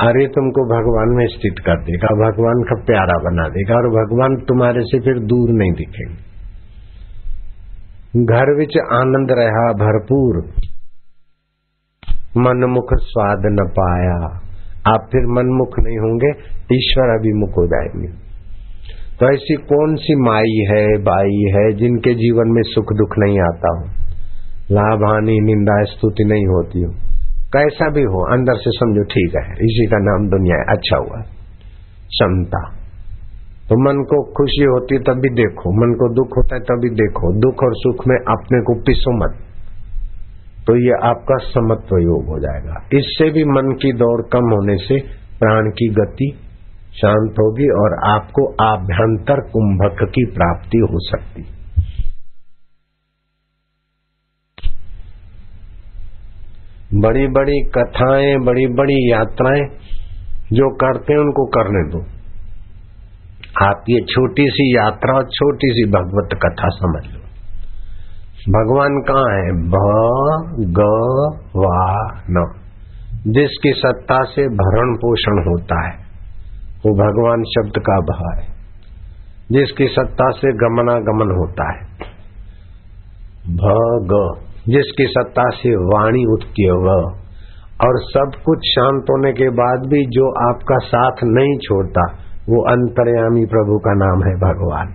अरे तुमको भगवान में स्थित कर देगा, भगवान का प्यारा बना देगा और भगवान तुम्हारे से फिर दूर नहीं दिखेंगे। घर विच आनंद रहा भरपूर, मनमुख स्वाद न पाया। आप फिर मनमुख नहीं होंगे, ईश्वर अभिमुख हो जाएँगे। तो ऐसी कौन सी माई है, बाई है, जिनके जीवन में सुख दुख नहीं आता हो? लाभ हानि निंदा, स्तुति नहीं होती हो। कैसा भी हो, अंदर से समझो, ठीक है। इसी का नाम दुनिया है। अच्छा हुआ। क्षमता। तो मन को खुशी होती है, तभी देखो। मन को दुख होता है, तभी देखो। दुख और सुख में अपने को पिसो मत। तो ये आपका समत्व योग हो जाएगा। इससे भी मन की दौड़ कम होने से प्राण की गति शांत होगी और आपको आभ्यंतर कुंभक की प्राप्ति हो सकती। बड़ी बड़ी कथाएँ बड़ी बड़ी यात्राएँ जो करते हैं, उनको करने दो। आप ये छोटी सी यात्रा छोटी सी भगवत कथा समझ लो। भगवान कहाँ है? भ ग वा न जिसकी सत्ता से भरण पोषण होता है, वो भगवान शब्द का भ है। जिसकी सत्ता से गमनागमन होता है भ ग जिसकी सत्ता से वाणी उठती है और सब कुछ शांत होने के बाद भी जो आपका साथ नहीं छोड़ता, वो अंतर्यामी प्रभु का नाम है भगवान।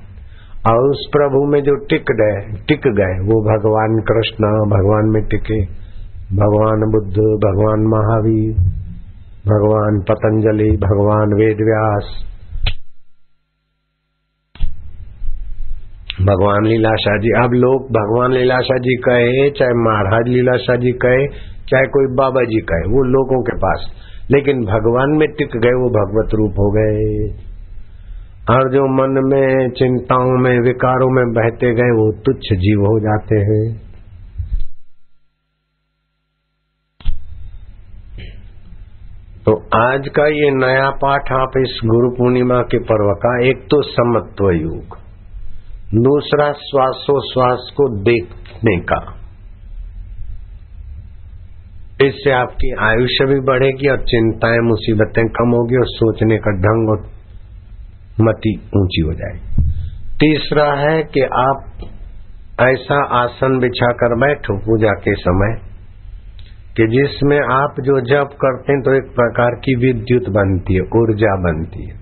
और उस प्रभु में जो टिक गए टिक गए, वो भगवान कृष्ण, भगवान में टिके। भगवान बुद्ध, भगवान महावीर, भगवान पतंजलि, भगवान वेद व्यास भगवान लीलाशाह जी, अब लोग भगवान लीलाशाह जी कहे, चाहे महाराज लीलाशाह जी कहे, चाहे कोई बाबा जी कहे, वो लोगों के पास। लेकिन भगवान में टिक गए, वो भगवत रूप हो गए। और जो मन में, चिंताओं में, विकारों में बहते गए, वो तुच्छ जीव हो जाते हैं। तो आज का ये नया पाठ आप इस गुरु पूर्णिमा के पर्व का, एक तो समत्व युग। दूसरा श्वासोश्वास को देखने का। इससे आपकी आयुष्य भी बढ़ेगी और चिंताएँ, मुसीबतें कम होगी और सोचने का ढंग और मति ऊँची हो जाएगी। तीसरा है कि आप ऐसा आसन बिछा कर बैठो पूजा के समय कि जिसमें आप जो जप करते हैं तो एक प्रकार की विद्युत बनती है, ऊर्जा बनती है।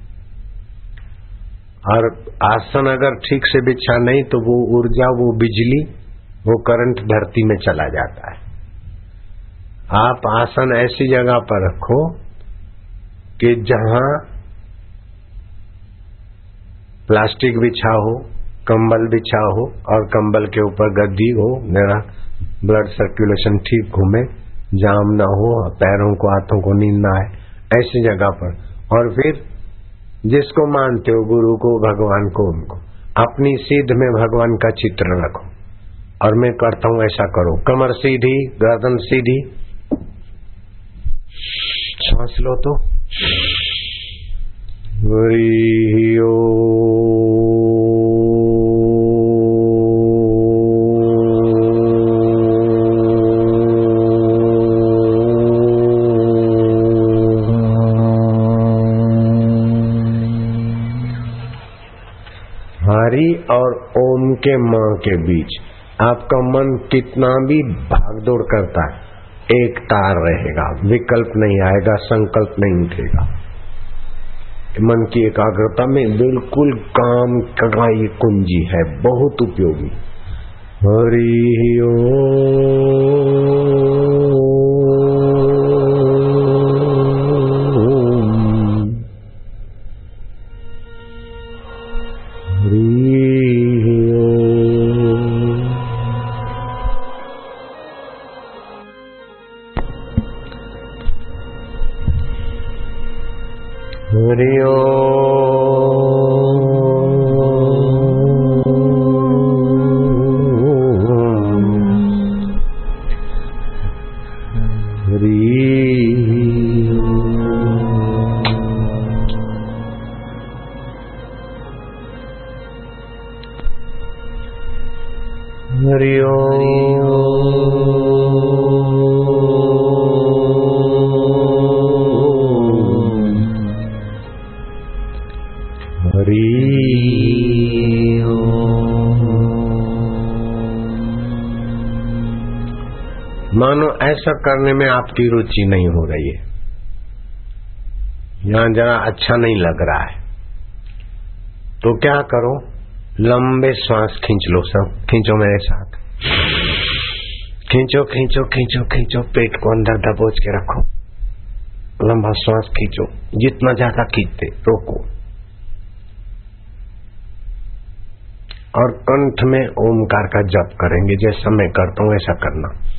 और आसन अगर ठीक से बिछा नहीं तो वो ऊर्जा, वो बिजली, वो करंट धरती में चला जाता है। आप आसन ऐसी जगह पर रखो कि जहाँ प्लास्टिक बिछा हो, कंबल बिछा हो, और कंबल के ऊपर गद्दी हो, मेरा ब्लड सर्कुलेशन ठीक घूमे, जाम ना हो, पैरों को, हाथों को नींद ना आए, ऐसी जगह पर। और फिर जिसको मानते हो गुरु को, भगवान को, उनको। अपनी सिद्ध में भगवान का चित्र रखो। और मैं करता हूँ ऐसा करो। कमर सीधी, गर्दन सीधी। सांस लो तो। हरियो के माँ के बीच आपका मन कितना भी भागदौड़ करता है, एक तार रहेगा, विकल्प नहीं आएगा, संकल्प नहीं उठेगा। मन की एकाग्रता में बिल्कुल काम का ये कुंजी है, बहुत उपयोगी। हरी ओ ऐसा करने में आपकी रुचि नहीं हो रही है। यहाँ जरा अच्छा नहीं लग रहा है। तो क्या करो? लंबे श्वास खींच लो सब। खींचो मेरे साथ। खींचो खींचो खींचो खींचो। पेट को अंदर दबोच के रखो। लंबा श्वास खींचो। जितना ज़्यादा खींचते, रोको। और कंठ में ओमकार का जप करेंगे। जैसा मैं करता हूँ ऐसा करना।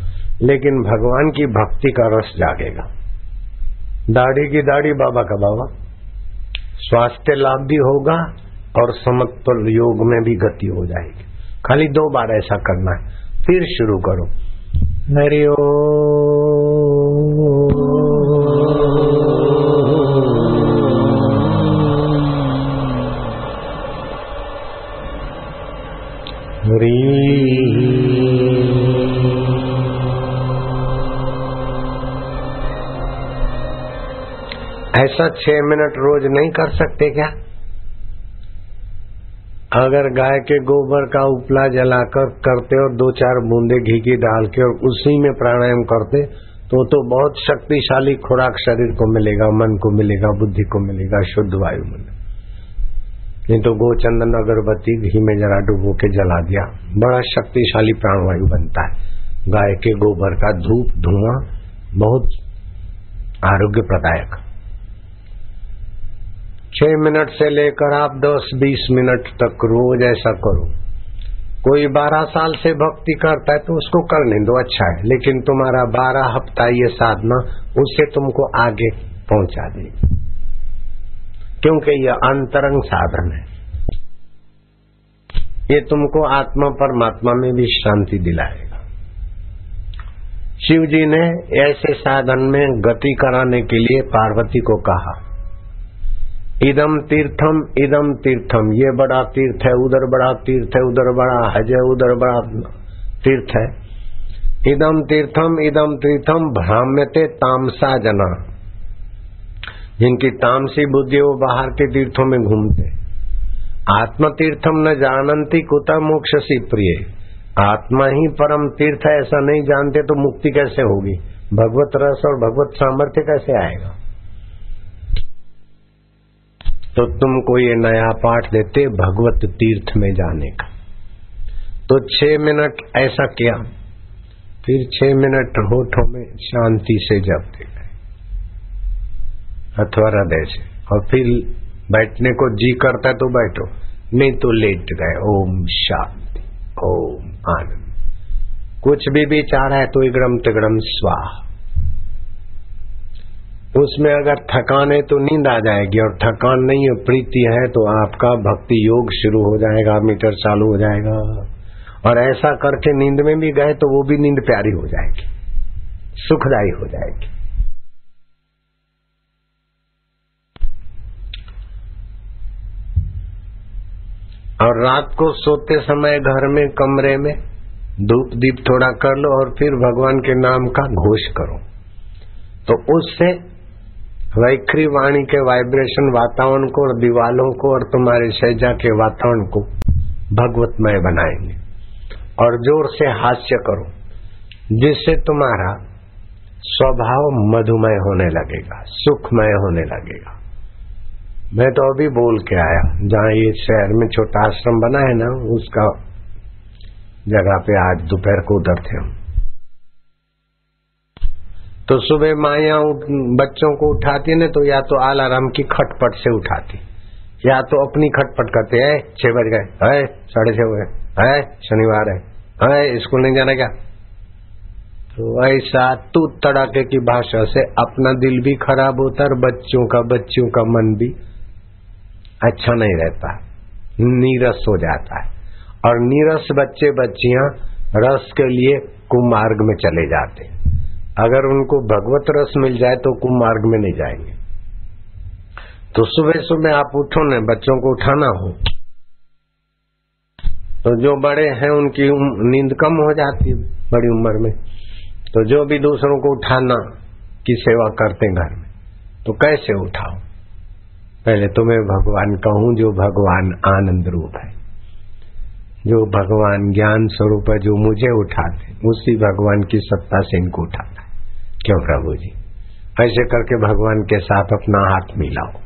लेकिन भगवान की भक्ति का रस जागेगा। दाढ़ी की दाढ़ी, बाबा का बाबा। स्वास्थ्य लाभ भी होगा और समत्व योग में भी गति हो जाएगी। खाली दो बार ऐसा करना है। फिर शुरू करो। हरि ऐसा छह मिनट रोज नहीं कर सकते क्या? अगर गाय के गोबर का उपला जलाकर करते और दो चार बूंदे घी की डाल के और उसी में प्राणायाम करते तो तो बहुत शक्तिशाली खुराक शरीर को मिलेगा, मन को मिलेगा, बुद्धि को मिलेगा, शुद्ध वायु मिलेगा। नहीं तो गोचंदन अगरबत्ती घी में जरा डुबो के जला दिया। बड़ा शक्तिशाली प्राणवायु बनता है। गाय के गोबर का धूप, धुआँ बहुत आरोग्य प्रदायक छह मिनट से लेकर आप दस, बीस मिनट तक रोज ऐसा करो। कोई बारह साल से भक्ति करता है तो उसको करने दो अच्छा है। लेकिन तुम्हारा बारह हफ़्ता ये साधना उससे तुमको आगे पहुँचा देगी क्योंकि यह अंतरंग साधन है। ये तुमको आत्मा परमात्मा में भी शांति दिलाएगा। शिव जी ने ऐसे साधन में गति कराने के लिए पार्वती को कहा इदम तीर्थम इदम तीर्थम। ये बड़ा तीर्थ है, उधर बड़ा तीर्थ है, उधर बड़ा हज है, उधर बड़ा तीर्थ है। इदम तीर्थम इदम तीर्थम, भ्राम्यते तामसा जना। जिनकी तामसी बुद्धि वो बाहर के तीर्थों में घूमते। आत्म तीर्थम न जानती कुता मोक्ष सी प्रिय। आत्मा ही परम तीर्थ है, ऐसा नहीं जानते तो मुक्ति कैसे होगी? भगवत रस और भगवत सामर्थ्य कैसे आएगा? तो तुमको ये नया पाठ देते भगवत तीर्थ में जाने का। तो छह मिनट ऐसा किया, फिर छह मिनट होठों में शांति से जब दे अथवा हृदय से। और फिर बैठने को जी करता है तो बैठो, नहीं तो लेट गए। ओम शांति, ओम आनंद। कुछ भी विचार है तो इगड़म तिगड़म स्वाह। उसमें अगर थकान है तो नींद आ जाएगी, और थकान नहीं है, प्रीति है तो आपका भक्ति योग शुरू हो जाएगा, मीटर चालू हो जाएगा। और ऐसा करके नींद में भी गए तो वो भी नींद प्यारी हो जाएगी सुखदायी हो जाएगी। और रात को सोते समय घर में, कमरे में धूप दीप थोड़ा कर लो और फिर भगवान के नाम का घोष करो। तो उससे वैखरी वाणी के वाइब्रेशन वातावरण को और दीवालों को और तुम्हारे शैजा के वातावरण को भगवतमय बनाएँगे। और ज़ोर से हास्य करो, जिससे तुम्हारा स्वभाव मधुमय होने लगेगा, सुखमय होने लगेगा। मैं तो अभी बोल के आया, जहाँ ये शहर में छोटा आश्रम बना है ना, उसका जगह पे आज दोपहर को उधर थे हम। तो सुबह माया बच्चों को उठाती ना तो या तो आलाराम की खटपट से उठाती। या तो अपनी खटपट करते है छह बज गए है साढ़े छह हुए है शनिवार है है स्कूल नहीं जाना क्या तो ऐसा तू तड़ाके की भाषा से अपना दिल भी खराब होता है और बच्चों का, बच्चियों का मन भी अच्छा नहीं रहता। नीरस हो जाता है। और नीरस बच्चे बच्चियाँ रस के लिए कुमार्ग में चले जाते अगर उनको भगवत रस मिल जाए तो कुमार्ग में नहीं जाएँगे। तो सुबह सुबह आप उठो न, बच्चों को उठाना हो। तो जो बड़े हैं उनकी नींद कम हो जाती है बड़ी उम्र में। तो जो भी दूसरों को उठाना की सेवा करते घर में तो कैसे उठाओ? पहले तो मैं भगवान कहूँ जो भगवान आनंद रूप है। जो भगवान ज्ञान स्वरूप है, जो मुझे उठाते उसी भगवान की सत्ता से इनको उठाता क्यों प्रभु जी? ऐसे करके भगवान के साथ अपना हाथ मिलाओ।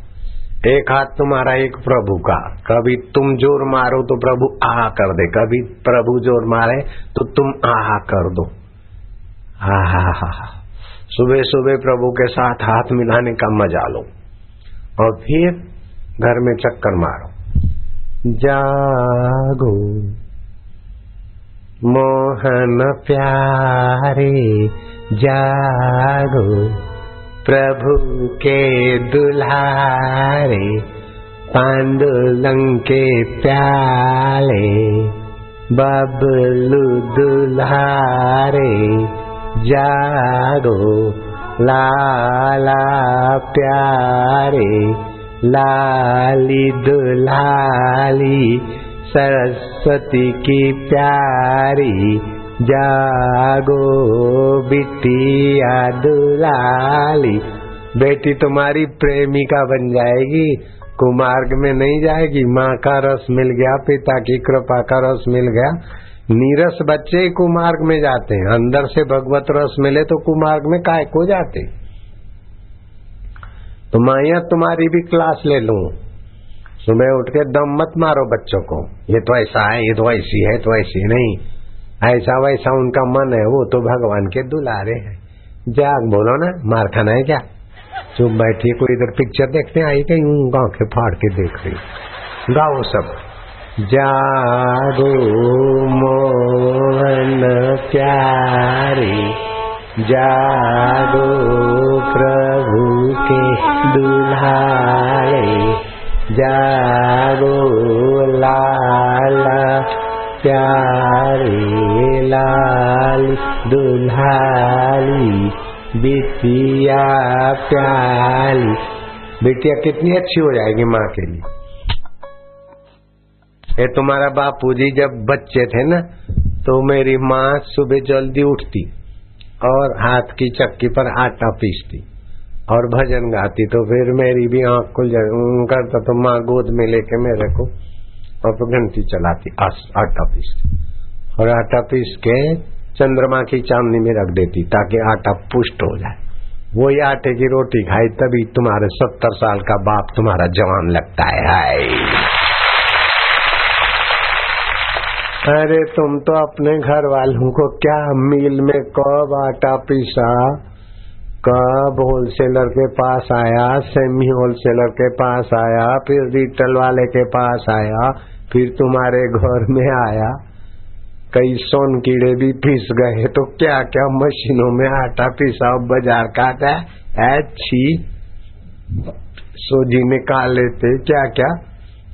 एक हाथ तुम्हारा एक प्रभु का, कभी तुम ज़ोर मारो तो प्रभु आहा कर दे, कभी प्रभु ज़ोर मारे तो तुम आहा कर दो। हा। सुबह सुबह प्रभु के साथ हाथ मिलाने का मज़ा लो और फिर घर में चक्कर मारो। जागो। मोहन प्यारे जागो प्रभु के दुल्हारे पांडुलंग के प्याले बबलू दुल्हारे जागो लाला प्यारे लाली दुल्हाली सरस्वती की प्यारी, जागो बिटिया दुलाली बेटी तुम्हारी प्रेमिका बन जाएगी, कुमार्ग में नहीं जाएगी। माँ का रस मिल गया, पिता की कृपा का रस मिल गया। नीरस बच्चे ही कुमार्ग में जाते हैं। अंदर से भगवत रस मिले तो कुमार्ग में काय को जाते? तो माया तुम्हारी भी क्लास ले लू। सुबह उठ के दम मत मारो बच्चों को। ये तो ऐसा है, ये तो ऐसी है तो ऐसी नहीं। ऐसा वैसा उनका मन है, वो तो भगवान के दुलारे हैं। जाग बोलो ना, मार खाना है क्या? चुप बैठी, कोई इधर पिक्चर देखने आई कहीं गाँव के फाड़ के देख रही? गाओ सब। जागो मोहन प्यारे, जागो प्रभु के दुल्हारे जागो लाला, प्यारे लाल दुल्हाली बिटिया प्याली बिटिया कितनी अच्छी हो जाएगी माँ के लिए। ये तुम्हारा बापू जी जब बच्चे थे ना तो मेरी माँ सुबह जल्दी उठती और हाथ की चक्की पर आटा पीसती। और भजन गाती तो फिर मेरी भी आँख खुल जाए। करता तो माँ गोद में लेके मेरे को और तो घंटी चलाती आटा पीस और आटा पीस के चंद्रमा की चांदनी में रख देती, ताकि आटा पुष्ट हो जाए। वही आटे की रोटी खाई, तभी तुम्हारे सत्तर साल का बाप तुम्हारा जवान लगता है। हाय। अरे तुम तो अपने घर वालों को क्या मील में कब आटा पीसा? कब होलसेलर के पास आया सेमी होलसेलर के पास आया, फिर रिटेल वाले के पास आया, फिर तुम्हारे घर में आया। कई सोन कीड़े भी पीस गए तो क्या क्या मशीनों में आटा पीसा बाज़ार का अच्छी सोजी निकाल लेते क्या क्या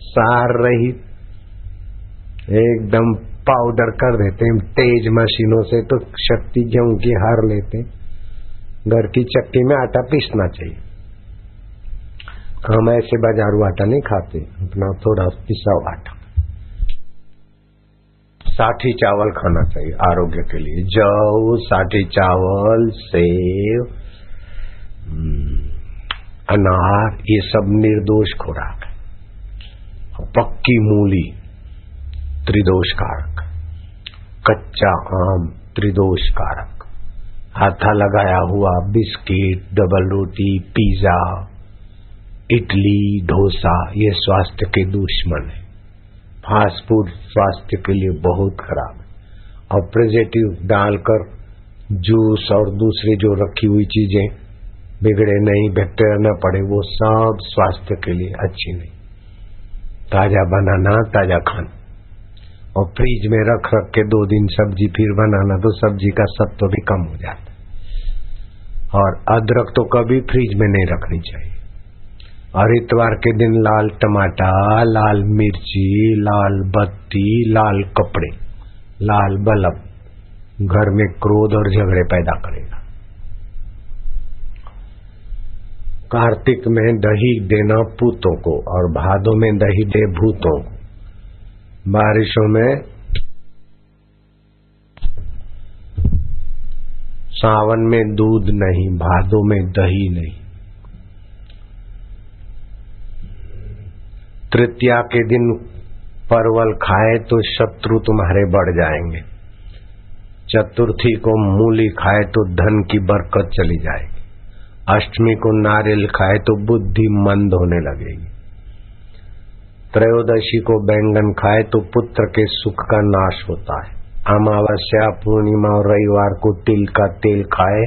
सार रही। एकदम पाउडर कर देते, तेज मशीनों से तो शक्ति गेहूँ की हार लेते। घर की चक्की में आटा पीसना चाहिए। हम ऐसे बाजारू आटा नहीं खाते अपना थोड़ा पिसा हुआ आटा। साठी चावल खाना चाहिए आरोग्य के लिए। जव साठी चावल सेव हम्म, अनार ये सब निर्दोष खुराक है। पक्की मूली त्रिदोष कारक कच्चा आम त्रिदोष कारक हाथा लगाया हुआ बिस्किट डबल रोटी पिज्जा इडली, डोसा, ये स्वास्थ्य के दुश्मन है। फास्ट फ़ूड स्वास्थ्य के लिए बहुत खराब है। और प्रेजेटिव डालकर जूस और दूसरी जो रखी हुई चीज़ें बिगड़े नहीं बैक्टीरिया न पड़े, वो सब स्वास्थ्य के लिए अच्छी नहीं। ताज़ा बनाना, ताज़ा खाना। और फ्रिज में रख रख के दो दिन सब्ज़ी फिर बनाना तो सब्ज़ी का सत्व भी कम हो जाता और अदरक तो कभी फ्रिज में नहीं रखनी चाहिए। और इतवार के दिन लाल टमाटर लाल मिर्ची, लाल बत्ती, लाल कपड़े, लाल बल्ब घर में क्रोध और झगड़े पैदा करेगा। कार्तिक में दही देना पूतों को और भादों में दही दे भूतों को। बारिशों में सावन में दूध नहीं, भादों में दही नहीं। तृतीया के दिन परवल खाए तो शत्रु तुम्हारे बढ़ जाएँगे। चतुर्थी को मूली खाए तो धन की बरकत चली जाएगी। अष्टमी को नारियल खाए तो बुद्धि मंद होने लगेगी। त्रयोदशी को बैंगन खाए तो पुत्र के सुख का नाश होता है। अमावस्या, पूर्णिमा और रविवार को तिल का तेल खाए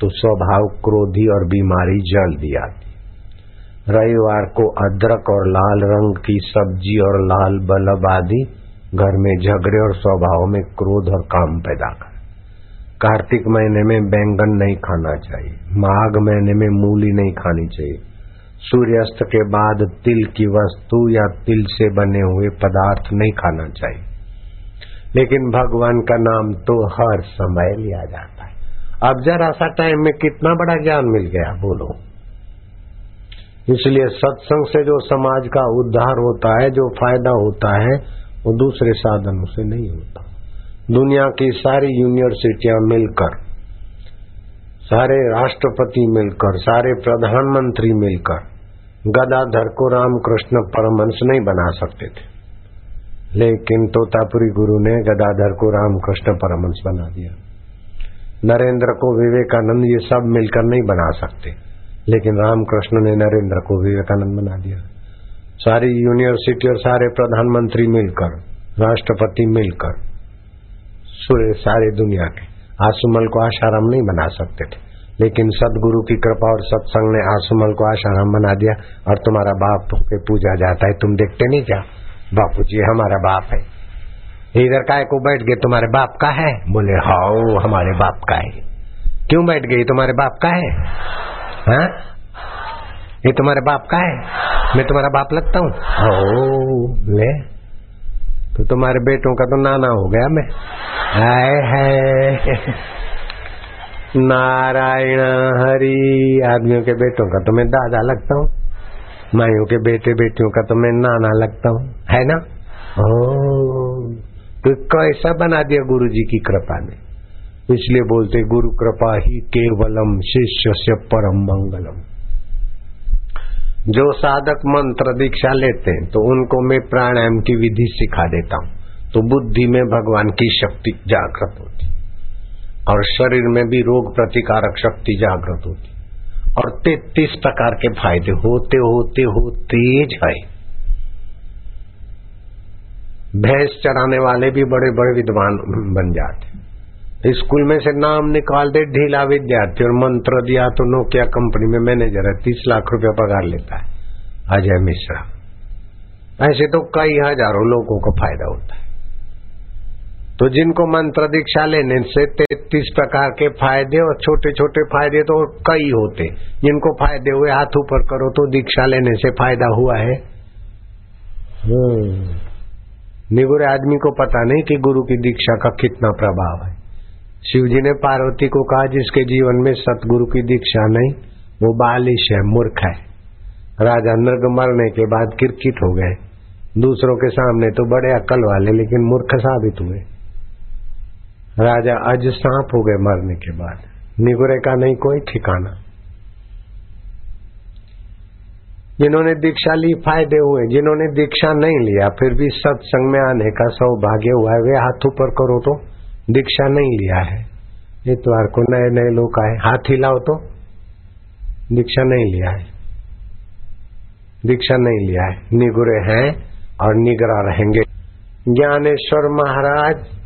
तो स्वभाव क्रोधी और बीमारी जल्दी आती रविवार को अदरक और लाल रंग की सब्ज़ी और लाल बलब आदि घर में झगड़े और स्वभाव में क्रोध और काम पैदा कर। कार्तिक महीने में बैंगन नहीं खाना चाहिए। माघ महीने में मूली नहीं खानी चाहिए। सूर्यास्त के बाद तिल की वस्तु या तिल से बने हुए पदार्थ नहीं खाना चाहिए। लेकिन भगवान का नाम तो हर समय लिया जाता है। अब जरा सा टाइम में कितना बड़ा ज्ञान मिल गया, बोलो। इसलिए सत्संग से जो समाज का उद्धार होता है, जो फ़ायदा होता है, वो दूसरे साधनों से नहीं होता। दुनिया की सारी यूनिवर्सिटियाँ मिलकर, सारे राष्ट्रपति मिलकर, सारे प्रधानमंत्री मिलकर गदाधर को रामकृष्ण परमंश नहीं बना सकते थे। लेकिन तोतापुरी गुरु ने गदाधर को रामकृष्ण परमंश बना दिया। नरेंद्र को विवेकानंद ये सब मिलकर नहीं बना सकते। लेकिन रामकृष्ण ने नरेंद्र को विवेकानंद बना दिया। सारी यूनिवर्सिटी और सारे प्रधानमंत्री मिलकर, राष्ट्रपति मिलकर सूर्य सारी दुनिया के आसुमल को आशाराम नहीं बना सकते थे। लेकिन सदगुरु की कृपा और सत्संग ने आसुमल को आशाराम बना दिया और तुम्हारा बाप के पूजा जाता है। तुम देखते नहीं क्या? बापू जी हमारा बाप है। इधर काय को बैठ गए? तुम्हारे बाप का है? बोले, हाओ, हमारे बाप का है। क्यों बैठ गई तुम्हारे बाप का है? हा? ये तुम्हारे बाप का है? मैं तुम्हारा बाप लगता हूँ। ले। तो तुम्हारे बेटों का तो नाना हो गया मैं। आए है। नारायण हरि, आदमियों के बेटों का तो मैं दादा लगता हूँ। माइयों के बेटे, बेटियों का तो मैं नाना लगता हूँ। है ना? ओ तो कैसा बना दिया गुरु जी की कृपा ने। इसलिए बोलते गुरु कृपा ही केवलम शिष्य से परम मंगलम। जो साधक मंत्र दीक्षा लेते हैं तो उनको मैं प्राणायाम की विधि सिखा देता हूँ। तो बुद्धि में भगवान की शक्ति जागृत होती और शरीर में भी रोग प्रतिकारक शक्ति जागृत होती। और तैतीस प्रकार के फ़ायदे होते होते होते है। भैंस चराने वाले भी बड़े बड़े विद्वान बन जाते। स्कूल में से नाम निकाल दे, ढीला विद्यार्थी, और मंत्र दिया तो नोकिया कंपनी में मैनेजर है, तीस लाख रुपया पगार लेता है। अजय मिश्रा। ऐसे तो कई हज़ारों लोगों को फ़ायदा होता है। तो जिनको मंत्र दीक्षा लेने से तैतीस प्रकार के फ़ायदे और छोटे छोटे फ़ायदे तो कई होते। जिनको फ़ायदे हुए हाथ ऊपर करो तो दीक्षा लेने से फ़ायदा हुआ है। हम्म। निगुरे आदमी को पता नहीं कि गुरु की दीक्षा का कितना प्रभाव है। शिव जी ने पार्वती को कहा जिसके जीवन में सतगुरु की दीक्षा नहीं वो बालिश है मूर्ख है। राजा नृग मरने के बाद किरकिट हो गए। दूसरों के सामने तो बड़े अकल वाले लेकिन मूर्ख साबित हुए। राजा आज सांप हो गए मरने के बाद। निगुरे का नहीं कोई ठिकाना। जिन्होंने दीक्षा ली, फ़ायदे हुए। जिन्होंने दीक्षा नहीं लिया, फिर भी सत्संग में आने का सौभाग्य हुआ है। वे हाथ ऊपर करो तो दीक्षा नहीं लिया है। इतवार को नए नए लोग आए। हाथ हिलाओ तो दीक्षा नहीं लिया है। दीक्षा नहीं लिया है। निगुरे हैं और निगरा रहेंगे। ज्ञानेश्वर महाराज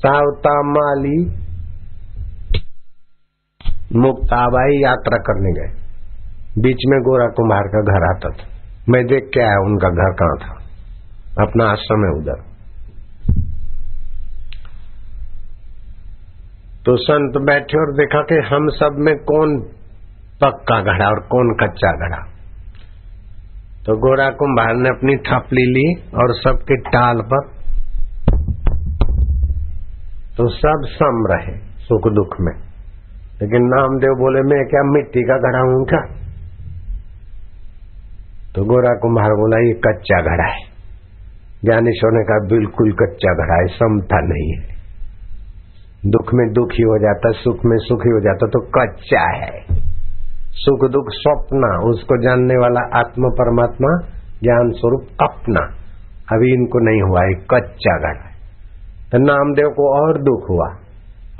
सावता माली मुक्ताबाई यात्रा करने गए। बीच में गोरा कुमार का घर आता था। मैं देख के आया, उनका घर कहाँ था? अपना आश्रम है उधर। तो संत बैठे और देखा कि हम सब में कौन पक्का घड़ा और कौन कच्चा घड़ा तो गोरा कुंभार ने अपनी थपली ली और सबके टाल पर तो सब सम रहे सुख दुख में। लेकिन नामदेव बोले, मैं क्या मिट्टी का घड़ा हूँ क्या? तो गोरा कुम्हार बोला, ये कच्चा घड़ा है। ज्ञानेश्वर ने कहा बिल्कुल कच्चा घड़ा है समता नहीं है। दुख में दुखी हो जाता, सुख में सुखी हो जाता तो कच्चा है। सुख दुख स्वप्न, उसको जानने वाला आत्मा परमात्मा, ज्ञान स्वरूप अपना। अभी इनको नहीं हुआ है कच्चा घड़ा तो नामदेव को और दुख हुआ।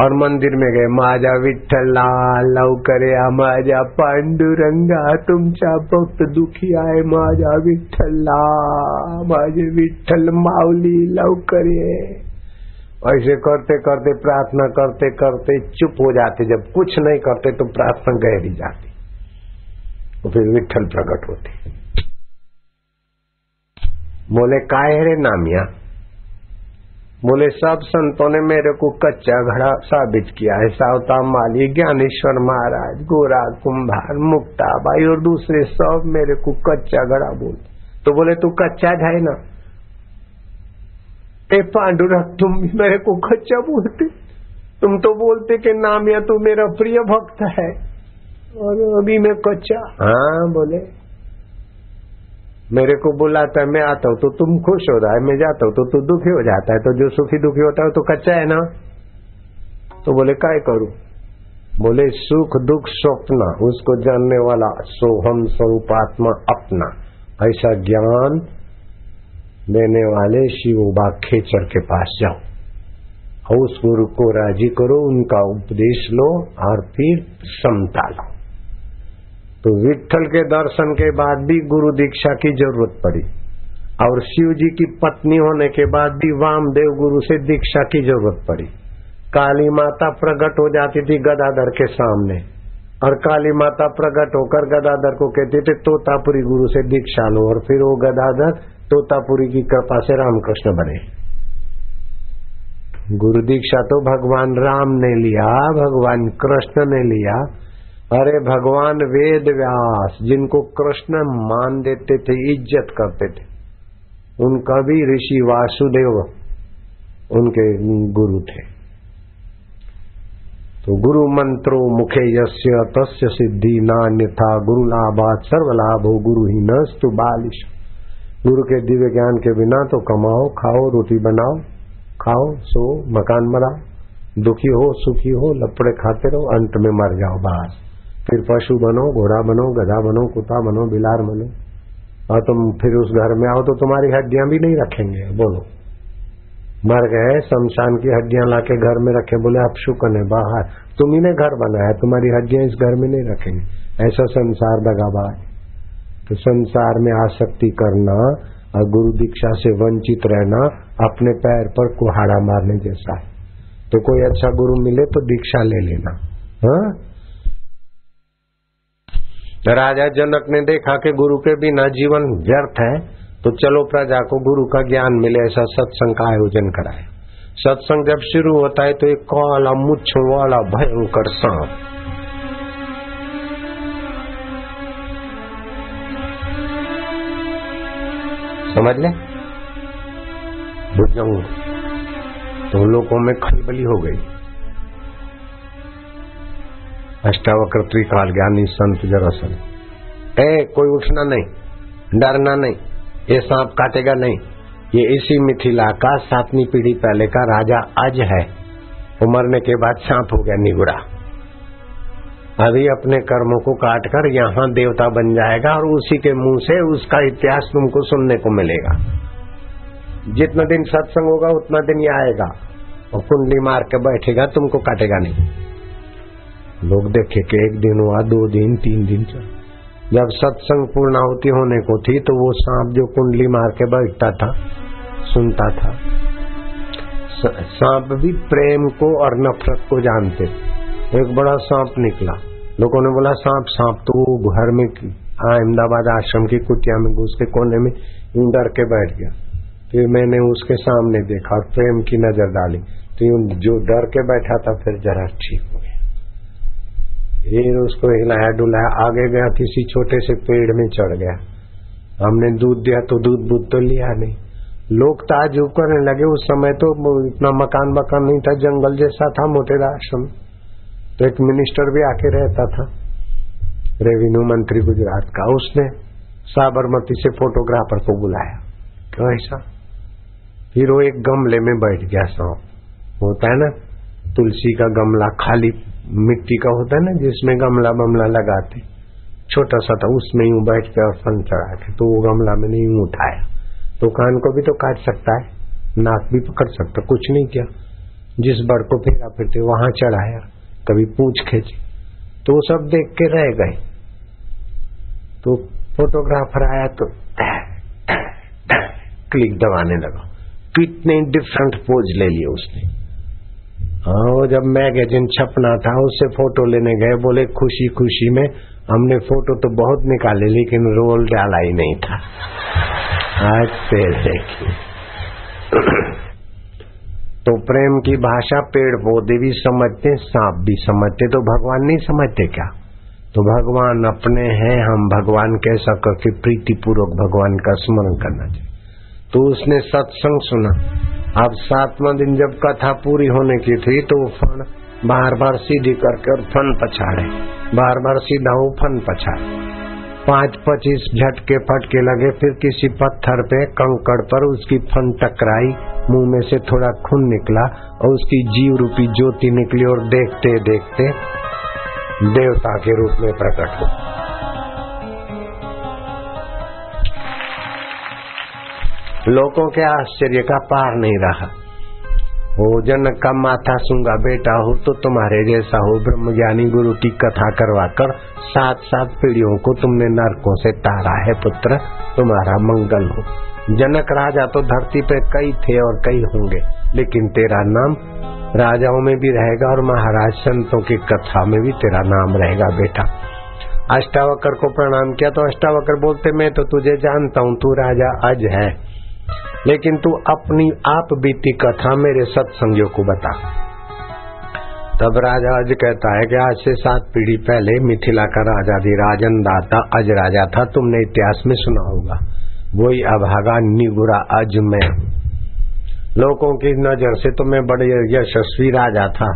और मंदिर में गए, माजा विठ्ठला लवकरे माझ्या पांडुरंगा तुमचा भक्त दुखी आहे माझ्या विठ्ठला माझे विठ्ठल माऊली लवकरे ऐसे करते करते, प्रार्थना करते करते चुप हो जाते। जब कुछ नहीं करते तो प्रार्थना गहरी जाती। तो फिर विठ्ठल प्रकट होते। बोले, काय रे नामिया? बोले, सब संतों ने मेरे को कच्चा घड़ा साबित किया है सावता माली, ज्ञानेश्वर महाराज, गोरा, कुंभार, मुक्ता भाई और दूसरे सब मेरे को कच्चा घड़ा बोल। तो बोले, तू कच्चा है ना? ए पांडुरंग, तुम भी मेरे को कच्चा बोलते। तुम तो बोलते कि नाम या तू मेरा प्रिय भक्त है। और अभी मैं कच्चा हाँ बोले। मेरे को बुलाता है, मैं आता हूँ तो तुम खुश हो रहा है मैं जाता हूँ तो तू दुखी हो जाता है तो जो सुखी दुखी होता है तो कच्चा है ना? तो बोले, काय करूँ? बोले, सुख, दुख, स्वप्न, उसको जानने वाला सोहम स्वरूपात्मा अपना, ऐसा ज्ञान देने वाले शिवोबा खेचर के पास जाओ। और उस गुरु को राज़ी करो, उनका उपदेश लो और फिर समता लो तो विठल के दर्शन के बाद भी गुरु दीक्षा की ज़रूरत पड़ी। और शिव जी की पत्नी होने के बाद भी वामदेव गुरु से दीक्षा की ज़रूरत पड़ी। काली माता प्रकट हो जाती थी गदाधर के सामने। और काली माता प्रकट होकर गदाधर को कहती थे, तोतापुरी गुरु से दीक्षा लो। और फिर वो गदाधर, तोतापुरी की कृपा से रामकृष्ण बने। गुरु दीक्षा तो भगवान राम ने लिया, भगवान कृष्ण ने लिया। अरे भगवान वेद व्यास, जिनको कृष्ण मान देते थे, इज़्ज़त करते थे उनका भी ऋषि वासुदेव उनके गुरु थे। तो गुरु मंत्रो मुखे यस्य, तस्य सिद्धि नान्यथा, गुरु लाभात लाभो गुरु ही नस्तु बालिश। गुरु के दिव्य ज्ञान के बिना तो कमाओ, खाओ, रोटी बनाओ, खाओ, सो, मकान बनाओ दुखी हो, सुखी हो लपड़े खाते रहो, अंत में मर जाओ बाहर फिर पशु बनो, घोड़ा बनो, गधा बनो, कुत्ता बनो, बिलार बनो। और तुम फिर उस घर में आओ तो तुम्हारी हड्डियाँ भी नहीं रखेंगे, बोलो। मर गए शमशान की हड्डियाँ लाके घर में रखे, बोले, आप शुक्र है, बाहर। तुम ही ने घर बनाया तुम्हारी हड्डियाँ इस घर में नहीं रखेंगे। ऐसा संसार दगाबाज तो संसार में आसक्ति करना और गुरु दीक्षा से वंचित रहना अपने पैर पर कुहाड़ा मारने जैसा है। तो कोई अच्छा गुरु मिले तो दीक्षा ले लेना हाँ? राजा जनक ने देखा कि गुरु के बिना जीवन व्यर्थ है तो चलो प्रजा को गुरु का ज्ञान मिले, ऐसा सत्संग का आयोजन कराए सत्संग जब शुरू होता है तो एक काला मुच्छ वाला भयंकर सांप। समझ ले? भुजंग तो लोगों में खलबली हो गई। अष्टावक्र त्रिकाल ज्ञानी संत जरासन ए, कोई उठना नहीं, डरना नहीं, ये सांप काटेगा नहीं। ये इसी मिथिला का सातवीं पीढ़ी पहले का राजा आज है। उमरने के बाद सांप हो गया निगुड़ा। अभी अपने कर्मों को काटकर यहाँ देवता बन जाएगा और उसी के मुँह से उसका इतिहास तुमको सुनने को मिलेगा। जितना दिन सत्संग होगा, उतना दिन ये आएगा। और कुंडली मार के बैठेगा, तुमको काटेगा नहीं। लोग देखे कि एक दिन हुआ, दो दिन, तीन दिन चल। जब सत्संग पूर्ण पूर्णाहुति होने को थी तो वो सांप जो कुंडली मार के बैठता था, सुनता था। सांप भी प्रेम को और नफरत को जानते एक बड़ा सांप निकला। लोगों ने बोला, सांप सांप तो वो घर में अहमदाबाद आश्रम की कुटिया में घुस के कोने में डर के बैठ गया। फिर मैंने उसके सामने देखा और प्रेम की नज़र डाली। तो जो डर के बैठा था, फिर जरा ठीक हो फिर उसको हिलाया डुलाया, आगे गया, किसी छोटे से पेड़ में चढ़ गया। हमने दूध दिया तो दूध बुध तो लिया नहीं। लोग ताजुब करने लगे उस समय तो इतना मकान मकान नहीं था, जंगल जैसा था मोटेरा आश्रम। तो एक मिनिस्टर भी आके रहता था रेवेन्यू मंत्री गुजरात का। उसने साबरमती से फोटोग्राफर को बुलाया। क्यों ऐसा? फिर वो एक गमले में बैठ गया सांप होता है ना, तुलसी का गमला खाली मिट्टी का होता है ना, जिसमें गमला बमला लगाते। छोटा सा था, उसमें यूँ बैठ के और फन चढ़ा के तो वो गमला में नहीं उठाया। तो कान को भी तो काट सकता है, नाक भी पकड़ सकता, कुछ नहीं किया। जिस बड़ को फेरा फिरते, वहाँ चढ़ाया, कभी पूछ खेची। तो वो सब देख के रह गए। तो फोटोग्राफर आया तो क्लिक दबाने लगा। कितने डिफरेंट पोज ले लिए उसने। हाँ वो जब मैगजीन छपना था, उससे फ़ोटो लेने गए, बोले, खुशी खुशी में हमने फ़ोटो तो बहुत निकाले, लेकिन रोल डाला ही नहीं था। आज देखिए तो प्रेम की भाषा पेड़ पौधे भी समझते, सांप भी समझते तो भगवान नहीं समझते क्या? तो भगवान अपने हैं, हम भगवान कैसा करके प्रीति पूर्वक भगवान का स्मरण करना चाहिए। तो उसने सत्संग सुना। अब सातवां दिन जब कथा पूरी होने की थी तो फन बार बार सीधी करके और फन पछाड़े। बार बार सीधा वो फन पछाड़े। पाँच पच्चीस झटके फटके लगे, फिर किसी पत्थर पे कंकड़ पर उसकी फन टकराई, मुँह में से थोड़ा खून निकला और उसकी जीव रूपी ज्योति निकली और देखते देखते देवता के रूप में प्रकट हो। लोगों के आश्चर्य का पार नहीं रहा। वो जनक का माथा सूँगा बेटा हो तो तुम्हारे जैसा हो ब्रह्म ज्ञानी गुरु की कथा करवाकर सात सात पीढ़ियों को तुमने नरकों से तारा है पुत्र, तुम्हारा मंगल हो। जनक राजा तो धरती पे कई थे और कई होंगे, लेकिन तेरा नाम राजाओं में भी रहेगा और महाराज संतों की कथा में भी तेरा नाम रहेगा बेटा। अष्टावकर को प्रणाम किया तो अष्टावकर बोलते, मैं तो तुझे जानता हूँ, तू राजा अज है। लेकिन तू अपनी आप बीती कथा मेरे सत्संगियों को बता। तब राजा अज कहता है कि आज से सात पीढ़ी पहले मिथिला का राजा थी राजन दाता अज राजा था, तुमने इतिहास में सुना होगा। वही अभागा निगुरा अज में। लोगों की नज़र से तो मैं बड़े यशस्वी राजा था,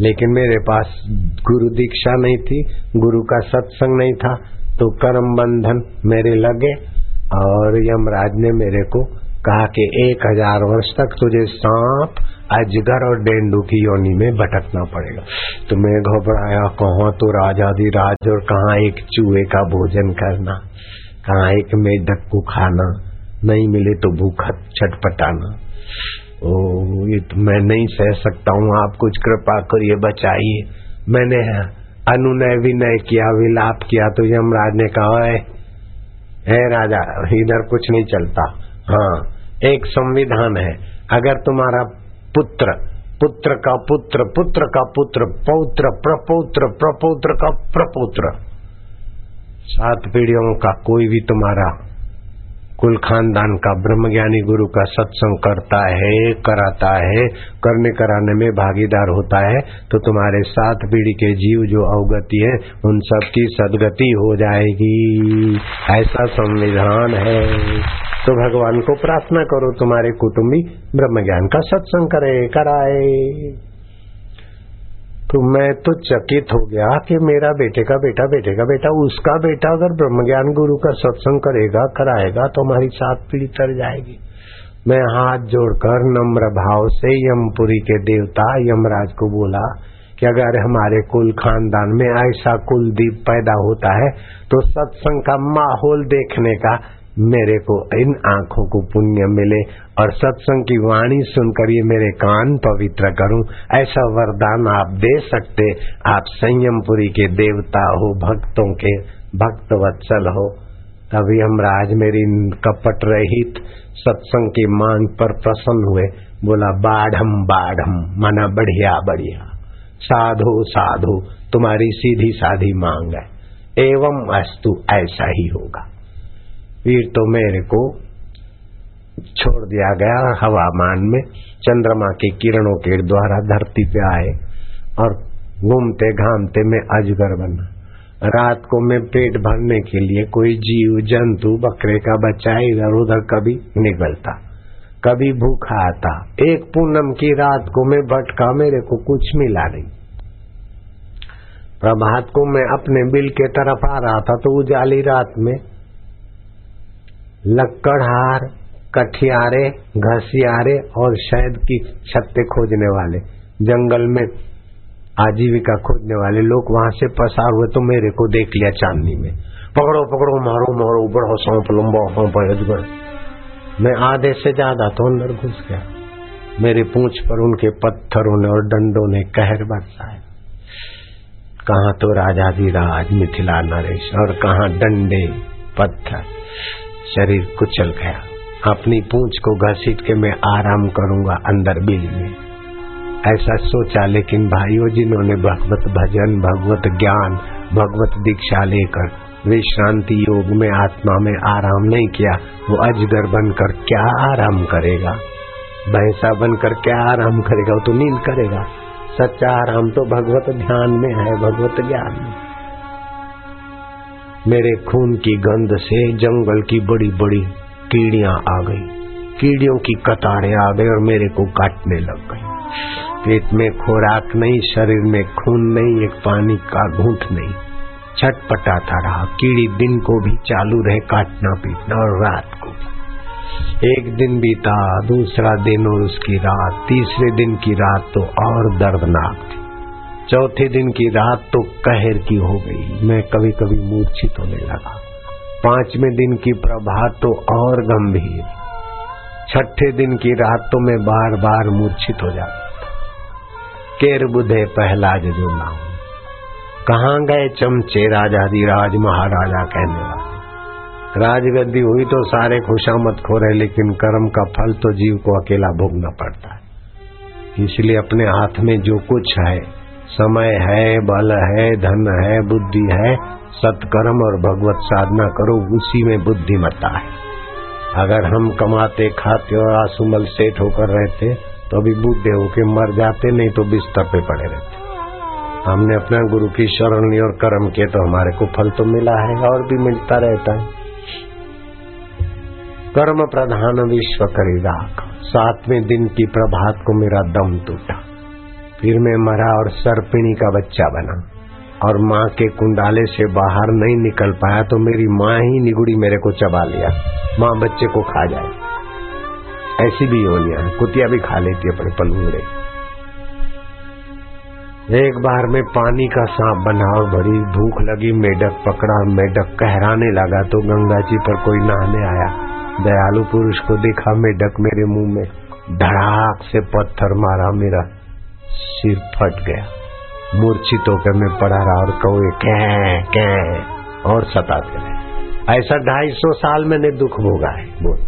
लेकिन मेरे पास गुरु दीक्षा नहीं थी, गुरु का सत्संग नहीं था तो कर्म बंधन मेरे लगे और यमराज ने मेरे को कहा कि एक हज़ार वर्ष तक तुझे सांप, अजगर और डेंडू की योनी में भटकना पड़ेगा। तो मैं घबराया कहा तो राजादी राज और कहा एक चूहे का भोजन करना? कहा एक मेढक को खाना? नहीं मिले तो भूखा छटपटाना ओ, ये तो मैं नहीं सह सकता हूँ। आप कुछ कृपा करिए, बचाइए। मैंने अनुनय, विनय किया, विलाप किया तो यमराज ने कहा है राजा, इधर कुछ नहीं चलता। हाँ एक संविधान है। अगर तुम्हारा पुत्र पुत्र का पुत्र पुत्र का पुत्र, पौत्र, प्रपौत्र प्रपौत्र का प्रपौत्र, सात पीढ़ियों का कोई भी तुम्हारा कुल खानदान का ब्रह्मज्ञानी गुरु का सत्संग करता है, कराता है, करने कराने में भागीदार होता है तो तुम्हारे सात पीढ़ी के जीव जो अवगति है, उन सब की सदगति हो जाएगी। ऐसा संविधान है। तो भगवान को प्रार्थना करो, तुम्हारे कुटुंबी ब्रह्म ज्ञान का सत्संग करे, कराए। तो मैं तो चकित हो गया कि मेरा बेटे का बेटा, बेटे का बेटा, उसका बेटा अगर ब्रह्म ज्ञान गुरु का सत्संग करेगा, कराएगा तो हमारी सात पीढ़ी तर जाएगी। मैं हाथ जोड़कर नम्र भाव से यमपुरी के देवता यमराज को बोला कि अगर हमारे कुल खानदान में ऐसा कुलदीप पैदा होता है तो सत्संग का माहौल देखने का मेरे को इन आँखों को पुण्य मिले। और सत्संग की वाणी सुनकर ये मेरे कान पवित्र करूँ। ऐसा वरदान आप दे सकते। आप संयमपुरी के देवता हो, भक्तों के भक्त वत्सल हो। तभी हम राज मेरी कपट रहित सत्संग की मांग पर प्रसन्न हुए। बोला बाढ़ बाढ़ मना बढ़िया बढ़िया। साधु साधु, तुम्हारी सीधी साधी मांग है। एवं अस्तु, ऐसा ही होगा। फिर तो मेरे को छोड़ दिया गया हवामान में। चंद्रमा की किरणों के द्वारा धरती पे आए और घूमते घामते में अजगर बना। रात को मैं पेट भरने के लिए कोई जीव, जंतु, बकरे का बच्चा इधर उधर कभी निकलता, कभी भूखा आता। एक पूनम की रात को मैं भटका, मेरे को कुछ मिला नहीं। प्रभात को मैं अपने बिल के तरफ़ आ रहा था तो उजाली रात में लक्कड़हार कठियारे, घसियारे और शहद की छत्ते खोजने वाले, जंगल में आजीविका खोजने वाले लोग वहाँ से पसार हुए तो मेरे को देख लिया चांदनी में। पकड़ो पकड़ो, मारो मारो बड़ो सौंप, लंबा सौंप अजगर मैं आधे से ज़्यादा तो अंदर घुस गया। मेरी पूछ पर उनके पत्थरों ने और डंडों ने कहर बरसाया कहा तो राजाधिराज मिथिला नरेश, और कहा डंडे, पत्थर। शरीर कुचल गया। अपनी पूंछ को घसीट के मैं आराम करूँगा अंदर बिल में। ऐसा सोचा, लेकिन भाइयों जिन्होंने भगवत भजन, भगवत ज्ञान, भगवत दीक्षा लेकर विश्रांति योग में, आत्मा में आराम नहीं किया, वो अजगर बनकर क्या आराम करेगा? भैंसा बनकर क्या आराम करेगा? वो तो नींद करेगा। सच्चा आराम तो भगवत ध्यान में है, भगवत ज्ञान में। मेरे खून की गंध से जंगल की बड़ी बड़ी कीड़ियाँ आ गई। कीड़ियों की कतारें आ गई और मेरे को काटने लग गई। पेट में खुराक नहीं, शरीर में खून नहीं, एक पानी का घूंट नहीं। छटपटाता रहा। कीड़ी दिन को भी चालू रहे काटना पीटना और रात को भी। एक दिन बीता, दूसरा दिन और उसकी रात। तीसरे दिन की रात तो और दर्दनाक थी। चौथे दिन की रात तो कहर की हो गई। मैं कभी कभी मूर्छित होने लगा। पाँचवें दिन की प्रभात तो और गंभीर। छठे दिन की रात मैं बार बार मूर्छित हो जाता केर बुधे पहला जो नाऊ कहाँ गए चमचे राजा राज महाराजा कहने वाले। राजगद्दी हुई तो सारे खुशामत खो रहे, लेकिन कर्म का फल तो जीव को अकेला भोगना पड़ता है। इसलिए अपने हाथ में जो कुछ है समय है, बल है, धन है, बुद्धि है, सत्कर्म और भगवत साधना करो, उसी में बुद्धिमत्ता है। अगर हम कमाते, खाते और आसुमल सेठ होकर रहते तो अभी बूढ़े होके मर जाते, नहीं तो बिस्तर पे पड़े रहते। हमने अपना गुरु की शरण ली और कर्म किए तो हमारे को फल तो मिला है, और भी मिलता रहता है। कर्म प्रधान विश्व करी राख सातवें दिन की प्रभात को मेरा दम टूटा। फिर मैं मरा और सर्पिणी का बच्चा बना। और माँ के कुंडाले से बाहर नहीं निकल पाया तो मेरी माँ ही निगुड़ी मेरे को चबा लिया। माँ बच्चे को खा जाए। ऐसी भी योनिया कुतिया भी खा लेती है अपने पलूंगड़े। एक बार में पानी का सांप बना और बड़ी भूख लगी, मेढक पकड़ा मेढक कहराने लगा तो गंगा जी पर कोई नहाने आया। दयालु पुरुष को देखा, मेढक मेरे मुँह में धड़ाक से पत्थर मारा मेरा। सिर फट गया। मूर्छित होकर मैं पड़ा रहा और कौए कह कह और सताते रहे। ऐसा ढाई सौ साल मैंने दुख भोगा है, बोल।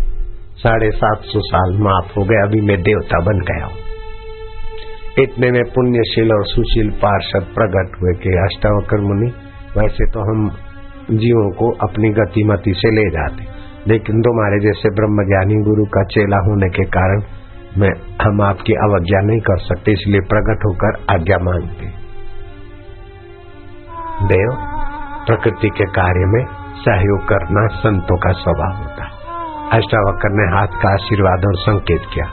साढ़े सात सौ साल माफ़ हो गया अभी मैं देवता बन गया हूँ। इतने में पुण्यशील और सुशील पार्षद प्रकट हुए कि अष्टावकर मुनि, वैसे तो हम जीवों को अपनी गतिमति से ले जाते, लेकिन तुम्हारे जैसे ब्रह्मज्ञानी गुरु का चेला होने के कारण मैं, हम आपकी अवज्ञा नहीं कर सकते, इसलिए प्रकट होकर आज्ञा मांगते। देव, प्रकृति के कार्य में सहयोग करना संतों का स्वभाव होता। है अष्टावकर ने हाथ का आशीर्वाद और संकेत किया।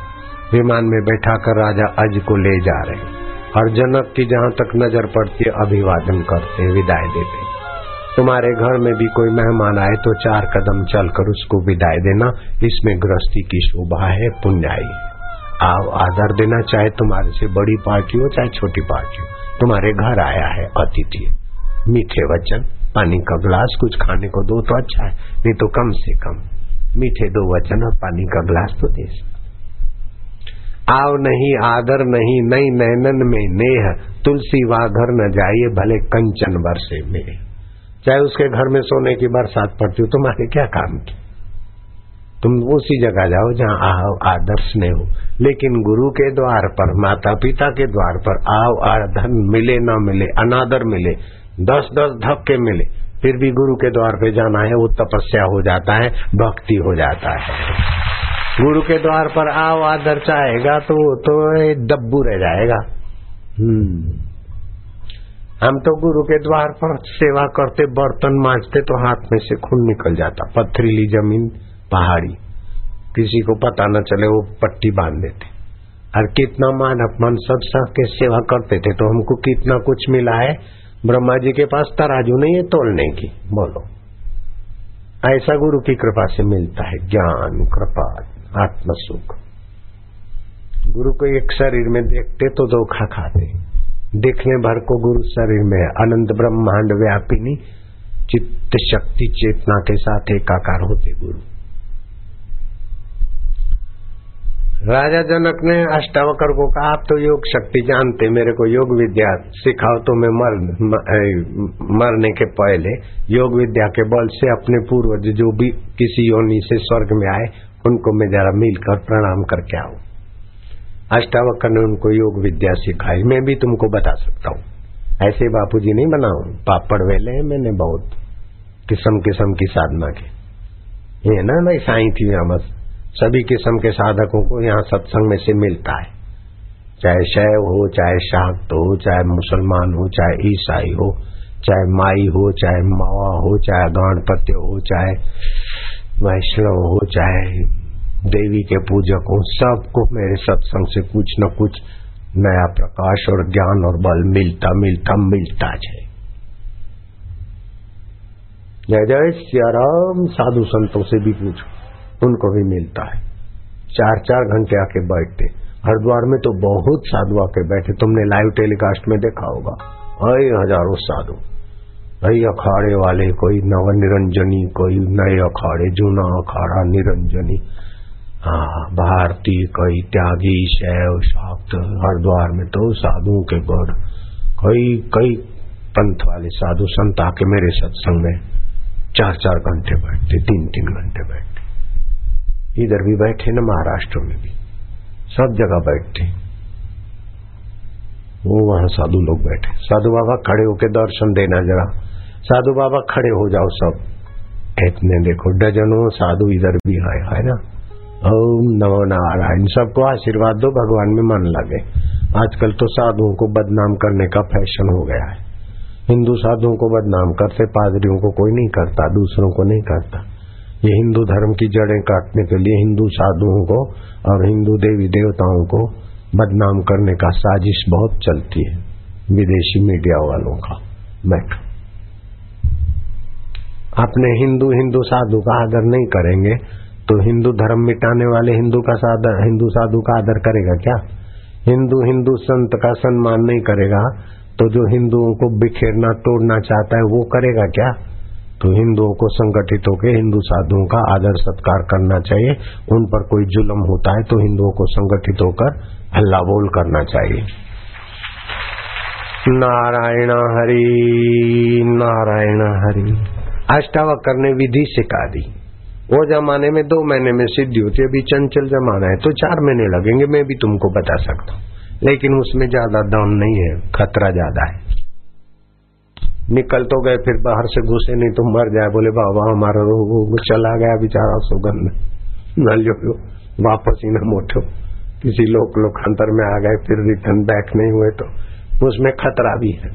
विमान में बैठा कर राजा अज को ले जा रहे और जनक की जहाँ तक नज़र पड़ती है, अभिवादन करते विदाई देते तुम्हारे घर में भी कोई मेहमान आए तो चार कदम चलकर उसको विदाई देना, इसमें गृहस्थी की शोभा है, पुण्याई। आओ आदर देना चाहे तुम्हारे से बड़ी पार्टी हो, चाहे छोटी पार्टी हो। तुम्हारे घर आया है अतिथि। मीठे वचन, पानी का ग्लास, कुछ खाने को दो तो अच्छा है, नहीं तो कम से कम। मीठे दो वचन और पानी का ग्लास तो दे आव नहीं, आदर नहीं नई नैनन में नेह। तुलसी वा घर न जाइए, भले कंचन बरसे में चाहे उसके घर में सोने की बरसात पड़ती हो, तुम्हारे क्या काम की? तुम उसी जगह जाओ जहाँ आओ, आदर्श ने हो। लेकिन गुरु के द्वार पर माता पिता के द्वार पर आओ आधन मिले न मिले, अनादर मिले दस दस धक्के मिले, फिर भी गुरु के द्वार पे जाना है, वो तपस्या हो जाता है, भक्ति हो जाता है। गुरु के द्वार पर आओ, आदर चाहेगा तो तो डब्बू रह जाएगा। हम्म। हम तो गुरु के द्वार पर सेवा करते, बर्तन मांजते तो हाथ में से खून निकल जाता, पथरीली ज़मीन। पहाड़ी। किसी को पता न चले वो पट्टी बाँध देते। और कितना मान अपमान, सब सब के सेवा करते थे तो हमको कितना कुछ मिला है। ब्रह्मा जी के पास तराजू नहीं है तोलने की। बोलो। ऐसा गुरु की कृपा से मिलता है ज्ञान, कृपा आत्म सुख गुरु को एक शरीर में देखते तो धोखा खाते। देखने भर को गुरु शरीर में अनंत ब्रह्मांड व्यापिनी, चित्त शक्ति चेतना के साथ एकाकार होते गुरु। राजा जनक ने अष्टावकर को कहा, आप तो योग शक्ति जानते मेरे को योग विद्या सिखाओ तो मैं मर मरने के पहले योग विद्या के बल से अपने पूर्वज जो भी किसी योनि से स्वर्ग में आए, उनको मैं जरा मिलकर प्रणाम करके आऊ। अष्टावकर ने उनको योग विद्या सिखाई। मैं भी तुमको बता सकता हूँ। ऐसे बापू जी नहीं बनाऊ। पापड़ वेले मैंने बहुत किस्म किस्म की साधना की। ये ना भाई साई थी बस। सभी किस्म के साधकों को यहाँ सत्संग में से मिलता है। चाहे शैव हो, चाहे शाक्त हो, चाहे मुसलमान हो, चाहे ईसाई हो, चाहे माई हो, चाहे मावा हो, चाहे गणपत्य हो, चाहे वैष्णव हो, चाहे देवी के पूजक हो, सबको मेरे सत्संग से कुछ न कुछ नया प्रकाश और ज्ञान और बल मिलता मिलता मिलता है जय जय सियाराम साधु संतों से भी पूछो। उनको भी मिलता है। चार चार घंटे आके बैठते। हरिद्वार में तो बहुत साधु आके बैठे। तुमने लाइव टेलीकास्ट में देखा होगा। अय हज़ारों साधु। अय अखाड़े वाले, कोई नव निरंजनी कोई नए अखाड़े, जूना अखाड़ा निरंजनी। हाँ कोई त्यागी, शैव, शाक्त, हरिद्वार में तो साधुओं के गढ़ कई कई पंथ वाले साधु, संत आके मेरे सत्संग में चार चार घंटे बैठते, तीन तीन घंटे बैठते। इधर भी बैठे न महाराष्ट्र में भी। सब जगह बैठे। वो वहाँ साधु लोग बैठे। साधु बाबा खड़े होके दर्शन देना जरा। साधु बाबा खड़े हो जाओ सब। इतने देखो, डजनों साधु इधर भी आए, है ना? ओम नमो नारायण। सबको आशीर्वाद दो, भगवान में मन लगे। आजकल तो साधुओं को बदनाम करने का फ़ैशन हो गया है। हिंदू साधुओं को बदनाम करते, पादरियों को कोई नहीं करता, दूसरों को नहीं करता। ये हिंदू धर्म की जड़ें काटने के लिए हिंदू साधुओं को और हिंदू देवी देवताओं को बदनाम करने का साजिश बहुत चलती है, विदेशी मीडिया वालों का। मैट अपने हिंदू हिंदू साधु का आदर नहीं करेंगे तो हिंदू धर्म मिटाने वाले हिंदू का सादर, हिंदू साधु का आदर करेगा क्या? हिंदू हिंदू संत का सम्मान नहीं करेगा तो जो हिंदुओं को बिखेरना, तोड़ना चाहता है, वो करेगा क्या? तो हिंदुओं को संगठित होकर हिंदू साधुओं का आदर सत्कार करना चाहिए। उन पर कोई जुल्म होता है तो हिंदुओं को संगठित होकर हल्ला बोल करना चाहिए। नारायण हरि नारायण हरि। अष्टावकर ने विधि सिखा दी। वो जमाने में दो महीने में सिद्धि होती है, अभी चंचल जमाना है तो चार महीने लगेंगे, मैं भी तुमको बता सकता हूँ। लेकिन उसमें ज़्यादा दम नहीं है, खतरा ज़्यादा है। निकल तो गए फिर बाहर से घुसे नहीं तो मर जाए। बोले बाबा हमारा वो चला गया बेचारा सुगंध न लियो वापस ही न मोटो किसी लोक लोकांतर में आ गए फिर रिटर्न बैक नहीं हुए तो उसमें खतरा भी है।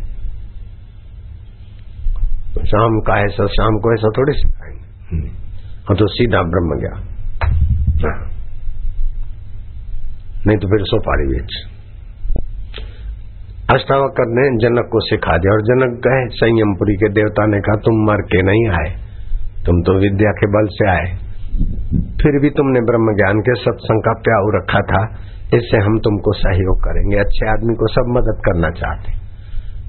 शाम का ऐसा शाम को ऐसा थोड़ी सिखाएँगे। और हाँ, तो सीधा ब्रह्म गया। नहीं तो फिर सोपारी बेच अष्टावकर ने जनक को सिखा दिया, और जनक गए, संयमपुरी के देवता ने कहा, तुम मर के नहीं आए, तुम तो विद्या के बल से आए। फिर भी तुमने ब्रह्म ज्ञान के सत्संग का प्याव रखा था, इससे हम तुमको सहयोग करेंगे, अच्छे आदमी को सब मदद करना चाहते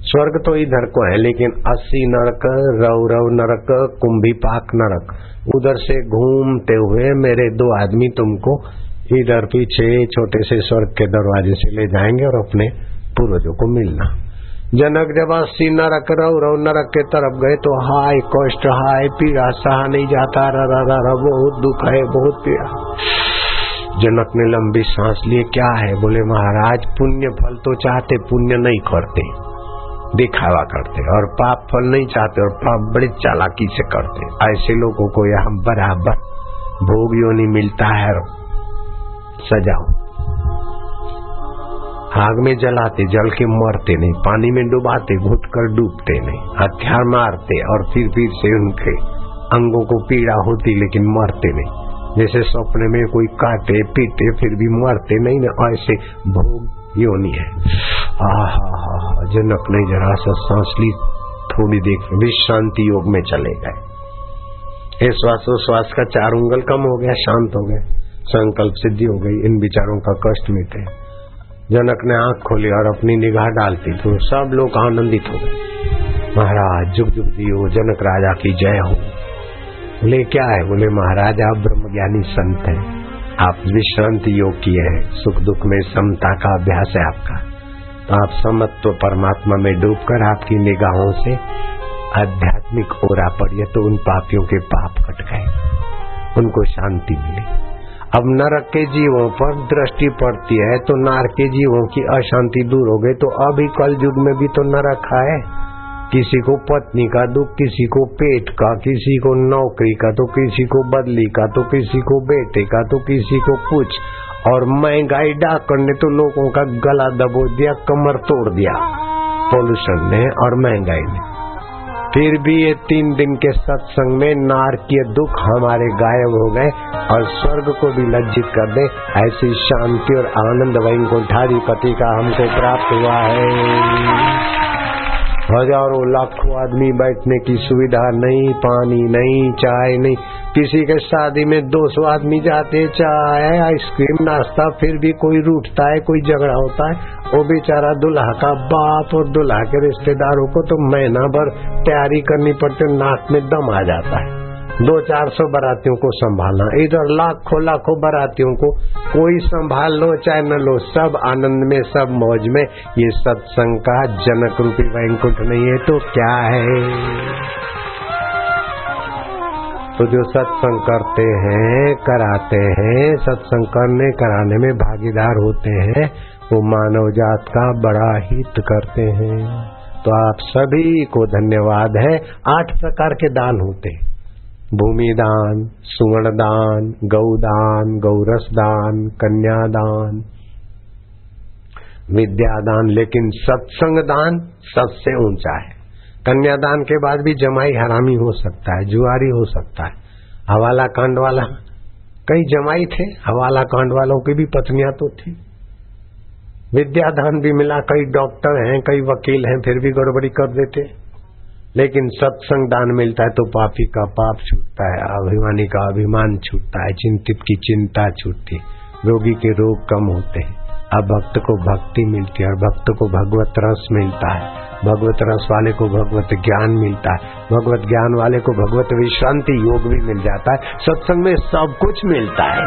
स्वर्ग तो इधर को है, लेकिन अस्सी नरक रव रव नरक, कुंभी पाक नरक, उधर से घूमते हुए मेरे दो आदमी तुमको इधर पीछे छोटे से स्वर्ग के दरवाजे से ले जाएँगे और अपने पूर्वजों को मिलना। जनक जब अस्सी नरक रव रव नरक के तरफ़ गए तो हाय कष्ट हाय पीड़ा सहा नहीं जाता रा रा रा, बहुत दुख है बहुत पीड़ा। जनक ने लंबी सांस लिए क्या है? बोले महाराज पुण्य फल तो चाहते पुण्य नहीं करते। दिखावा करते और पाप फल नहीं चाहते और पाप बड़े चालाकी से करते। ऐसे लोगों को यहाँ बराबर भोग योनि मिलता है सजाओ। आग में जलाते, जल के मरते नहीं, पानी में डुबाते घुट कर डूबते नहीं, हथियार मारते और फिर फिर से उनके अंगों को पीड़ा होती लेकिन मरते नहीं। जैसे सपने में कोई काटे, पीटे, फिर भी मरते नहीं ना, ऐसे भोग योनि है। जनक ने जरा सा सांस ली, थोड़ी देर विश्रांति योग में चले गए। श्वासोश्वास का चार उंगल कम हो गया, शांत हो गए। संकल्प सिद्धि हो गई, इन विचारों का कष्ट मिटे। जनक ने आँख खोली और अपनी निगाह डालती तो सब लोग आनंदित हो गए। महाराज, जुग जुग दियो, जनक राजा की जय हो। बोले, क्या है? बोले, महाराज, आप ब्रह्म ज्ञानी संत हैं। आप विश्रांति योग किए हैं। सुख दुख में समता का अभ्यास है आपका। तो आप समत्व परमात्मा में डूबकर आपकी निगाहों से आध्यात्मिक ओरा पड़ी तो उन पापियों के पाप कट गए। उनको शांति मिली। अब नरक के जीवों पर दृष्टि पड़ती है तो नार के जीवों की अशांति दूर हो गई तो अभी कल युग में भी तो नरक है। किसी को पत्नी का दुख, किसी को पेट का, किसी को नौकरी का तो किसी को बदली का तो किसी को बेटे का तो किसी को कुछ। और महँगाई डाकर ने तो लोगों का गला दबो दिया, कमर तोड़ दिया पोल्यूशन ने और महँगाई ने। फिर भी ये तीन दिन के सत्संग में नारकीय दुख हमारे गायब हो गए और स्वर्ग को भी लज्जित कर दे। ऐसी शांति और आनंद वही गुठारी पति का हमको प्राप्त हुआ है। हज़ारों लाखों आदमी बैठने की सुविधा नहीं, पानी नहीं, चाय नहीं। किसी के शादी में 200 आदमी जाते, चाय, आइसक्रीम, नाश्ता, फिर भी कोई रूठता है, कोई झगड़ा होता है। वो बेचारा दुल्हा का बाप और दुल्हा के रिश्तेदारों को तो महीना भर तैयारी करनी पड़ती नाक में दम आ जाता है। दो चार सौ बरातियों को संभालना। इधर लाखों लाखों बरातियों को कोई संभाल लो, चाहे न लो, सब आनंद में, सब मौज में। ये सत्संग का जनक रूपी वैंकुट नहीं है तो क्या है? तो जो सत्संग करते हैं, कराते हैं, सत्संग करने, कराने में भागीदार होते हैं, वो मानव जात का बड़ा हित करते हैं। तो आप सभी को धन्यवाद है। आठ प्रकार के दान होते हैं। भूमिदान, सुवर्णदान, गौदान, गौरसदान, कन्यादान, विद्यादान, लेकिन सत्संग दान सबसे ऊँचा है। कन्यादान के बाद भी जमाई हरामी हो सकता है, जुआरी हो सकता है। हवाला कांड वाला, कई जमाई थे, हवाला कांड वालों की भी पत्नियाँ तो थी। विद्यादान भी मिला, कई डॉक्टर हैं, कई वकील हैं, फिर भी गड़बड़ी कर देते। लेकिन सत्संग दान मिलता है तो पापी का पाप छूटता है, अभिमानी का अभिमान छूटता है, चिंतित की चिंता छूटती है, रोगी के रोग कम होते हैं। अब भक्त को भक्ति मिलती है और भक्त को भगवत रस मिलता है। भगवत रस वाले को भगवत ज्ञान मिलता है। भगवत ज्ञान वाले को भगवत विश्रांति योग भी मिल जाता है। सत्संग में सब कुछ मिलता है।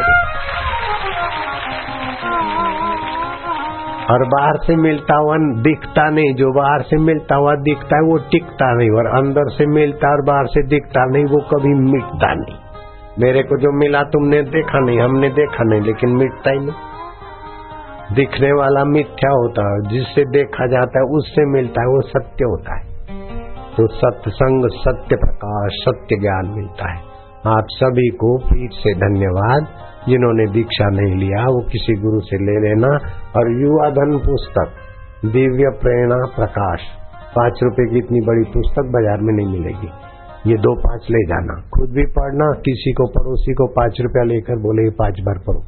और बाहर से मिलता हुआ दिखता नहीं, जो बाहर से मिलता हुआ दिखता है वो टिकता नहीं, और अंदर से मिलता और बाहर से दिखता नहीं, वो कभी मिटता नहीं। मेरे को जो मिला तुमने देखा नहीं, हमने देखा नहीं, लेकिन मिटता ही नहीं। दिखने वाला मिथ्या होता है, जिससे देखा जाता है, उससे मिलता है, वो सत्य होता है। तो सत्संग सत्य प्रकाश, सत्य ज्ञान मिलता है। आप सभी को फिर से धन्यवाद। जिन्होंने दीक्षा नहीं लिया, वो किसी गुरु से ले लेना। और युवा धन पुस्तक, दिव्य प्रेरणा प्रकाश, पाँच रुपए की इतनी बड़ी पुस्तक बाज़ार में नहीं मिलेगी। ये दो पाँच ले जाना। खुद भी पढ़ना, किसी को पड़ोसी को पाँच रुपया लेकर बोले पाँच बार पढ़ो।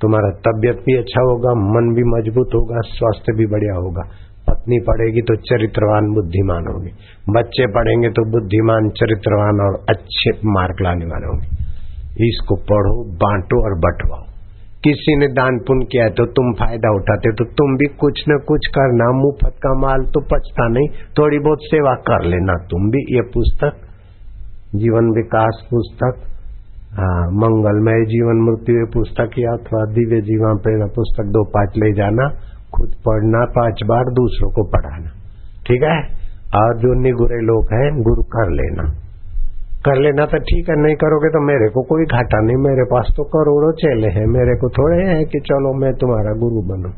तुम्हारा तबियत भी अच्छा होगा, मन भी मज़बूत होगा, स्वास्थ्य भी बढ़िया होगा। पत्नी पढ़ेगी तो चरित्रवान, बुद्धिमान होगी। बच्चे पढ़ेंगे तो बुद्धिमान, चरित्रवान और अच्छे मार्क लाने वाले होंगे। इसको पढ़ो, बांटो और बंटवाओ। किसी ने दान पुण्य किया है तो तुम फ़ायदा उठाते तो तुम भी कुछ न कुछ करना। मुफ़्त का माल तो पचता नहीं, थोड़ी बहुत सेवा कर लेना। तुम भी ये पुस्तक, जीवन विकास पुस्तक हाँ मंगलमय जीवन मृत्यु पुस्तक या अथवा दिव्य जीवन प्रेरणा पुस्तक दो पाँच ले जाना, खुद पढ़ना पाँच बार, दूसरों को पढ़ाना। ठीक है? और जो निगुरे लोग हैं, गुरु कर लेना। कर लेना तो ठीक है नहीं करोगे तो मेरे को कोई घाटा नहीं मेरे पास तो करोड़ों चेले हैं मेरे को थोड़े हैं कि चलो मैं तुम्हारा गुरु बनू।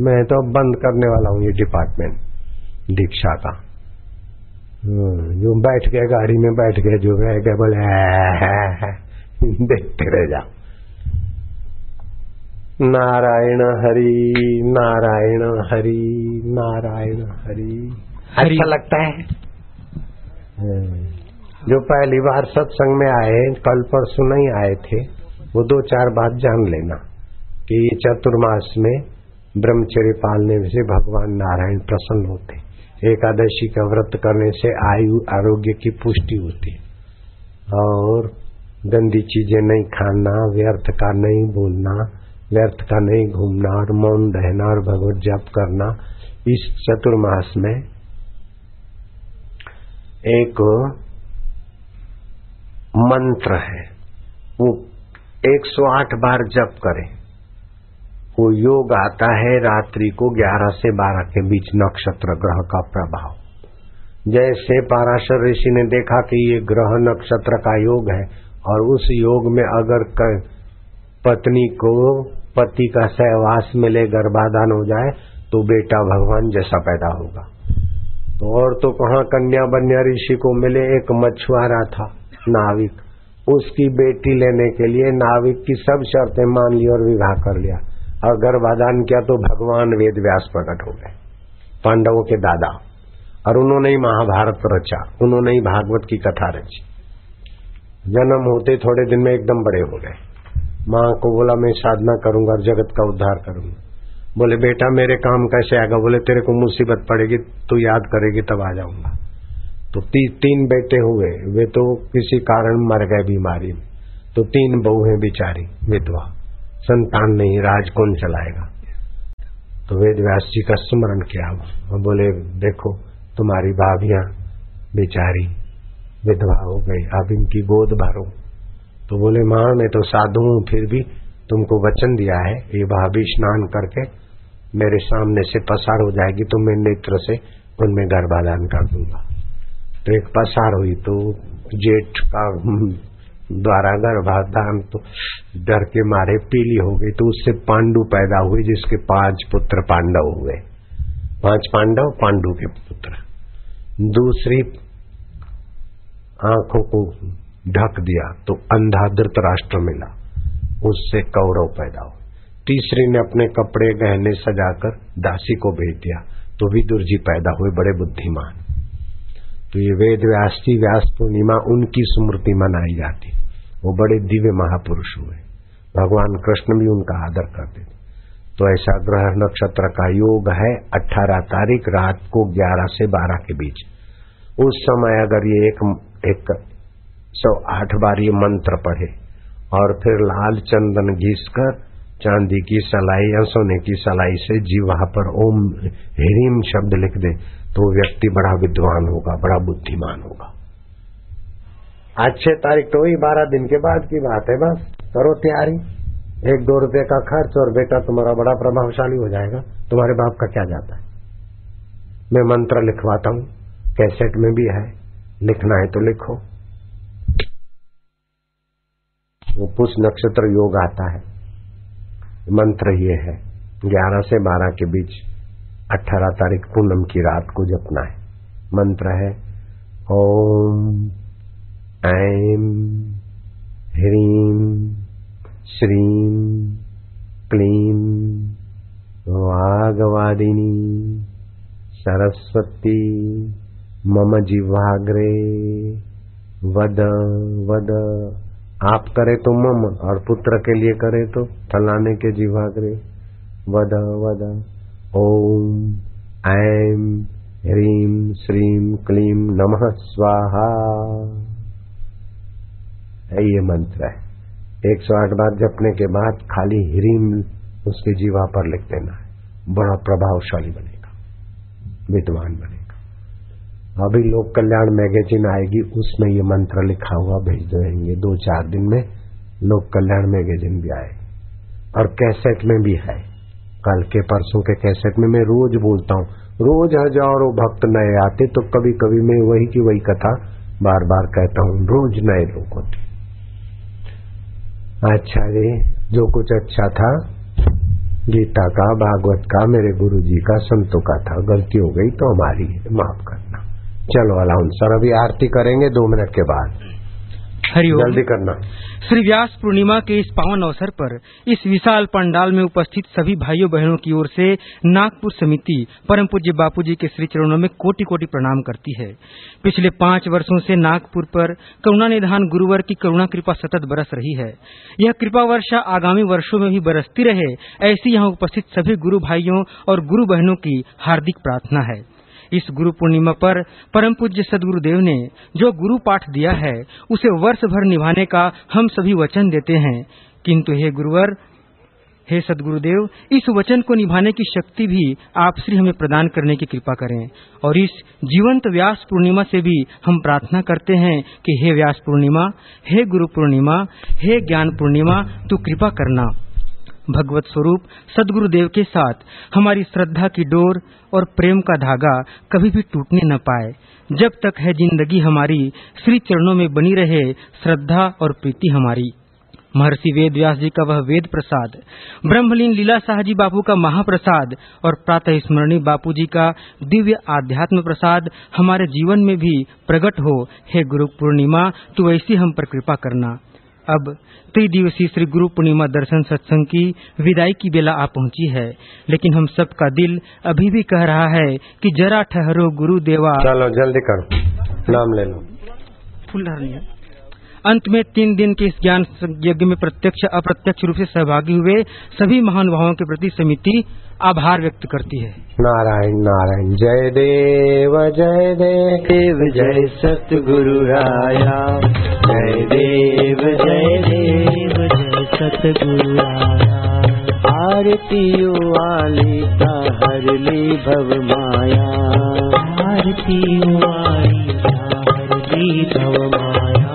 मैं तो बंद करने वाला हूँ ये डिपार्टमेंट दीक्षा का जो बैठ गए गाड़ी में बैठ गए जो रह गए बोले देखते रह जाओ। नारायण हरि नारायण हरि नारायण हरि। अच्छा लगता है। हम्म। जो पहली बार सत्संग में आए, कल परसों नहीं आए थे, वो दो चार बात जान लेना कि चतुर्मास में ब्रह्मचर्य पालने से भगवान नारायण प्रसन्न होते। एकादशी का व्रत करने से आयु आरोग्य की पुष्टि होती। और गंदी चीज़ें नहीं खाना, व्यर्थ का नहीं बोलना, व्यर्थ का नहीं घूमना, और मौन रहना, और भगवत जप करना, इस चतुर्मास में एक मंत्र है। वो 108 बार जप करें। वो योग आता है रात्रि को 11 से 12 के बीच नक्षत्र ग्रह का प्रभाव। जैसे पाराशर ऋषि ने देखा कि ये ग्रह नक्षत्र का योग है और उस योग में अगर पत्नी को, पति का सहवास मिले, गर्भाधान हो जाए तो बेटा भगवान जैसा पैदा होगा। तो और तो कहा कन्या बन्या ऋषि को मिले, एक मछुआरा था। नाविक। उसकी बेटी लेने के लिए नाविक की सब शर्तें मान ली और विवाह कर लिया। और गर्भाधान किया तो भगवान वेद व्यास प्रकट हो गए। पांडवों के दादा। और उन्होंने ही महाभारत रचा। उन्होंने ही भागवत की कथा रची। जन्म होते थोड़े दिन में एकदम बड़े हो गए। माँ को बोला, मैं साधना करूँगा और जगत का उद्धार करूँगा। बोले, बेटा, मेरे काम कैसे आएगा? बोले, तेरे को मुसीबत पड़ेगी, तू याद करेगी, तब आ जाऊँगा। तो ती, तीन बेटे हुए वे तो किसी कारण मर गए बीमारी में। तो तीन बहू है बिचारी विधवा। संतान नहीं राज कौन चलाएगा? तो वेद व्यास जी का स्मरण किया बोले देखो तुम्हारी भाभियाँ बेचारी विधवा हो गई अब इनकी गोद भरो। तो बोले माँ मैं तो साधु हूँ फिर भी तुमको वचन दिया है ये भाभी स्नान करके मेरे सामने से पसार हो जाएगी तो मैं नेत्र से उनमें गर्भाधान कर दूँगा। एक पसार हुई तो जेठ का द्वारा गर्भाधान तो डर के मारे पीली हो गई तो उससे पांडु पैदा हुए, जिसके पाँच पुत्र पांडव हुए। पाँच पांडव, पांडु के पुत्र। दूसरी आँखों को ढक दिया तो अंधा राष्ट्र मिला। उससे कौरव पैदा हुआ तीसरी ने अपने कपड़े गहने सजाकर दासी को भेज दिया तो विदुर जी पैदा हुए, बड़े बुद्धिमान। तो ये वेद व्यास जी व्यास पूर्णिमा उनकी स्मृति मनाई जाती। वो बड़े दिव्य महापुरुष हुए। भगवान कृष्ण भी उनका आदर करते थे। तो ऐसा ग्रह नक्षत्र का योग है 18 तारीख, रात को 11 से 12 के बीच। उस समय अगर ये एक एक सौ आठ बार ये मंत्र पढ़े, और फिर लाल चंदन घिस कर चांदी की सलाई या सोने की सलाई से जीवा पर ओम, ह्रीम शब्द लिख दे तो व्यक्ति बड़ा विद्वान होगा, बड़ा बुद्धिमान होगा। आज छह तारीख तो वही बारह दिन के बाद की बात है, बस। करो तैयारी। एक दो रुपए का खर्च और बेटा तुम्हारा बड़ा प्रभावशाली हो जाएगा। तुम्हारे बाप का क्या जाता है? मैं मंत्र लिखवाता हूँ। कैसेट में भी है। लिखना है तो लिखो। वो पुष नक्षत्र योग आता है। मंत्र ये है, ग्यारह से बारह के बीच। अठारह तारीख पूनम की रात को जपना है। मंत्र है, ओम ऐम ह्रीम श्रीम क्लीम वागवादिनी, सरस्वती, मम जिह्वाग्रे, वद वद। आप करे तो मम, और पुत्र के लिए करे तो फलाने के जीवाग्रे वद वद। ओम ऐम ह्रीम श्रीम क्लीम नमः स्वाहा। ये मंत्र है। एक सौ आठ बार जपने के बाद खाली ह्रीम उसके जीवा पर लिख देना है। बड़ा प्रभावशाली बनेगा, विद्वान बनेगा। अभी लोक कल्याण मैगजीन आएगी, उसमें ये मंत्र लिखा हुआ भेज देंगे। दो चार दिन में लोक कल्याण मैगजीन भी आए और कैसेट में भी है। कल के परसों के कैसेट में मैं रोज बोलता हूँ, रोज हज़ारों भक्त नए आते तो कभी कभी मैं वही की वही कथा बार बार कहता हूँ, रोज नए लोग होते। अच्छा जी, जो कुछ अच्छा था, गीता का, भागवत का, मेरे गुरु जी का, संतों का था, गलती हो गई तो हमारी माफ़ करना। चलो अलाउन सर अभी आरती करेंगे दो मिनट के बाद। हरिओम जल्दी करना। श्री व्यास पूर्णिमा के इस पावन अवसर पर इस विशाल पंडाल में उपस्थित सभी भाइयों बहनों की ओर से नागपुर समिति परम पूज्य बापू जी के श्री चरणों में कोटि कोटि प्रणाम करती है। पिछले पाँच वर्षों से नागपुर पर करुणा निधान गुरुवर की करुणा कृपा सतत बरस रही है। यह कृपा वर्षा आगामी वर्षों में भी बरसती रहे ऐसी यहाँ उपस्थित सभी गुरु भाइयों और गुरु बहनों की हार्दिक प्रार्थना है। इस गुरु पूर्णिमा पर परम पूज्य सदगुरुदेव ने जो गुरु पाठ दिया है, उसे वर्ष भर निभाने का हम सभी वचन देते हैं। किंतु हे गुरुवर, हे सदगुरुदेव इस वचन को निभाने की शक्ति भी आप श्री हमें प्रदान करने की कृपा करें। और इस जीवंत व्यास पूर्णिमा से भी हम प्रार्थना करते हैं कि हे व्यास पूर्णिमा, हे गुरु पूर्णिमा, हे ज्ञान पूर्णिमा, तू कृपा करना। भगवत स्वरूप, सदगुरुदेव के साथ हमारी श्रद्धा की डोर और प्रेम का धागा कभी भी टूटने न पाए। जब तक है ज़िंदगी हमारी, श्री चरणों में बनी रहे श्रद्धा और प्रीति हमारी। महर्षि वेद व्यास जी का वह वेद प्रसाद, ब्रह्मलीन लीला शाह जी बापू का महाप्रसाद और प्रातः स्मरणीय बापू जी का दिव्य आध्यात्म प्रसाद हमारे जीवन में भी प्रकट हो। हे गुरु पूर्णिमा, तू ऐसी हम पर कृपा करना। अब त्रिदिवसीय श्री गुरु पूर्णिमा दर्शन सत्संग की विदाई की बेला आ पहुँची है। लेकिन हम सबका दिल अभी भी कह रहा है कि जरा ठहरो गुरु देवा चलो जल्दी करो। नाम ले लो। फूल अंत में तीन दिन के इस ज्ञान यज्ञ में प्रत्यक्ष अप्रत्यक्ष रूप से सहभागी हुए सभी महानुभावों के प्रति समिति आभार व्यक्त करती है। नारायण नारायण जय देव जय देव जय सतगुरु राया जय देव। सतगुरु राया आरतियो आलिता हरली भव माया। आरतियो आलिता हरली भव माया।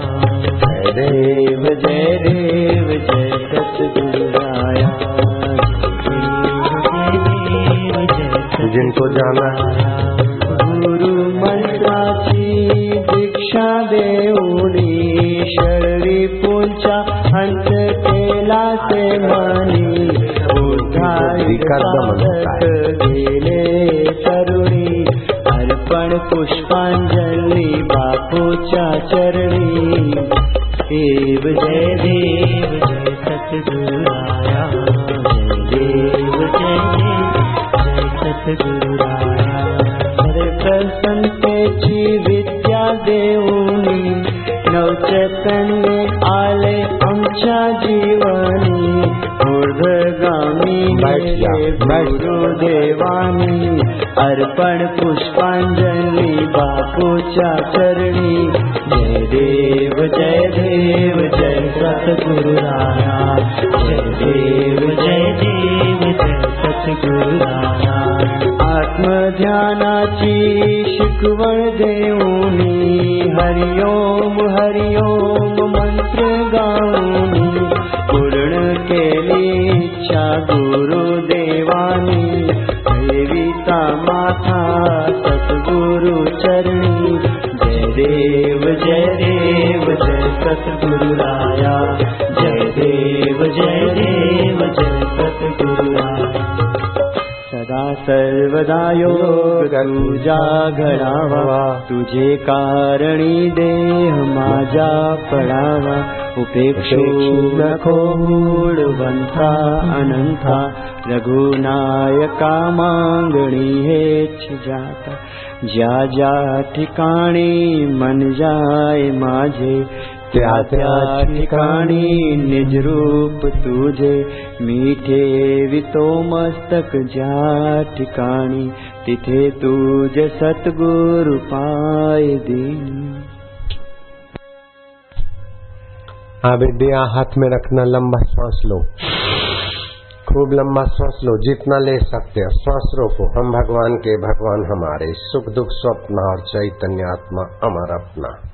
जय देव जय देव जय सतगुरु राया जिनको जाना गुरु मंत्राची दीक्षा देऊनी शरणी पुंचा हंस केला से मनी तरुणी अर्पण पुष्पांजली बापूच्या चरणी देव जय देव जय सतगुराया जय देव जय देव सतगुराया हरे प्रसन्नतेची विद्या देऊनी नवचैतन्य आले आमच्या जीवनी ऊर्ध्वगामी गुरुदेवानी अर्पण पुष्पांजली बापूच्या चरणी जय देव जय देव जय सतगुरुराया जय देव जय देव जय सतगुरुराया आत्मध्यानाची शिकवण देऊनी हरिओम हरिओम मंत्र गाऊनी पूर्ण केली इच्छा गुरुदेवानी देविता माथा सतगुरु चरणी. जय देव जय देव जय सतगुरुराया जय देव जय देव जय सतगुरुराया सदा सर्वदा तुझा घडावा तुझे कारणी देह माझा पडावा। उपेक्षो नको मूढवंथा अनंथा। रघुनायका मागणी हेच जाता। ज्या ज्या ठिकाणी मन जाय माझे त्या त्या ठिकाणी निज रूप तुझे मीठे वितो मस्तक ज्या ठिकाणी तिथे तुझ सतगुरु पाय दे हाँ विद्या हाथ में रखना लंबा श्वास लो। खूब लंबा श्वास लो, जितना ले सकते हो। श्वास रोको। हम भगवान के भगवान हमारे। सुख दुख, स्वप्न और चैतन्य आत्मा अमर अपना।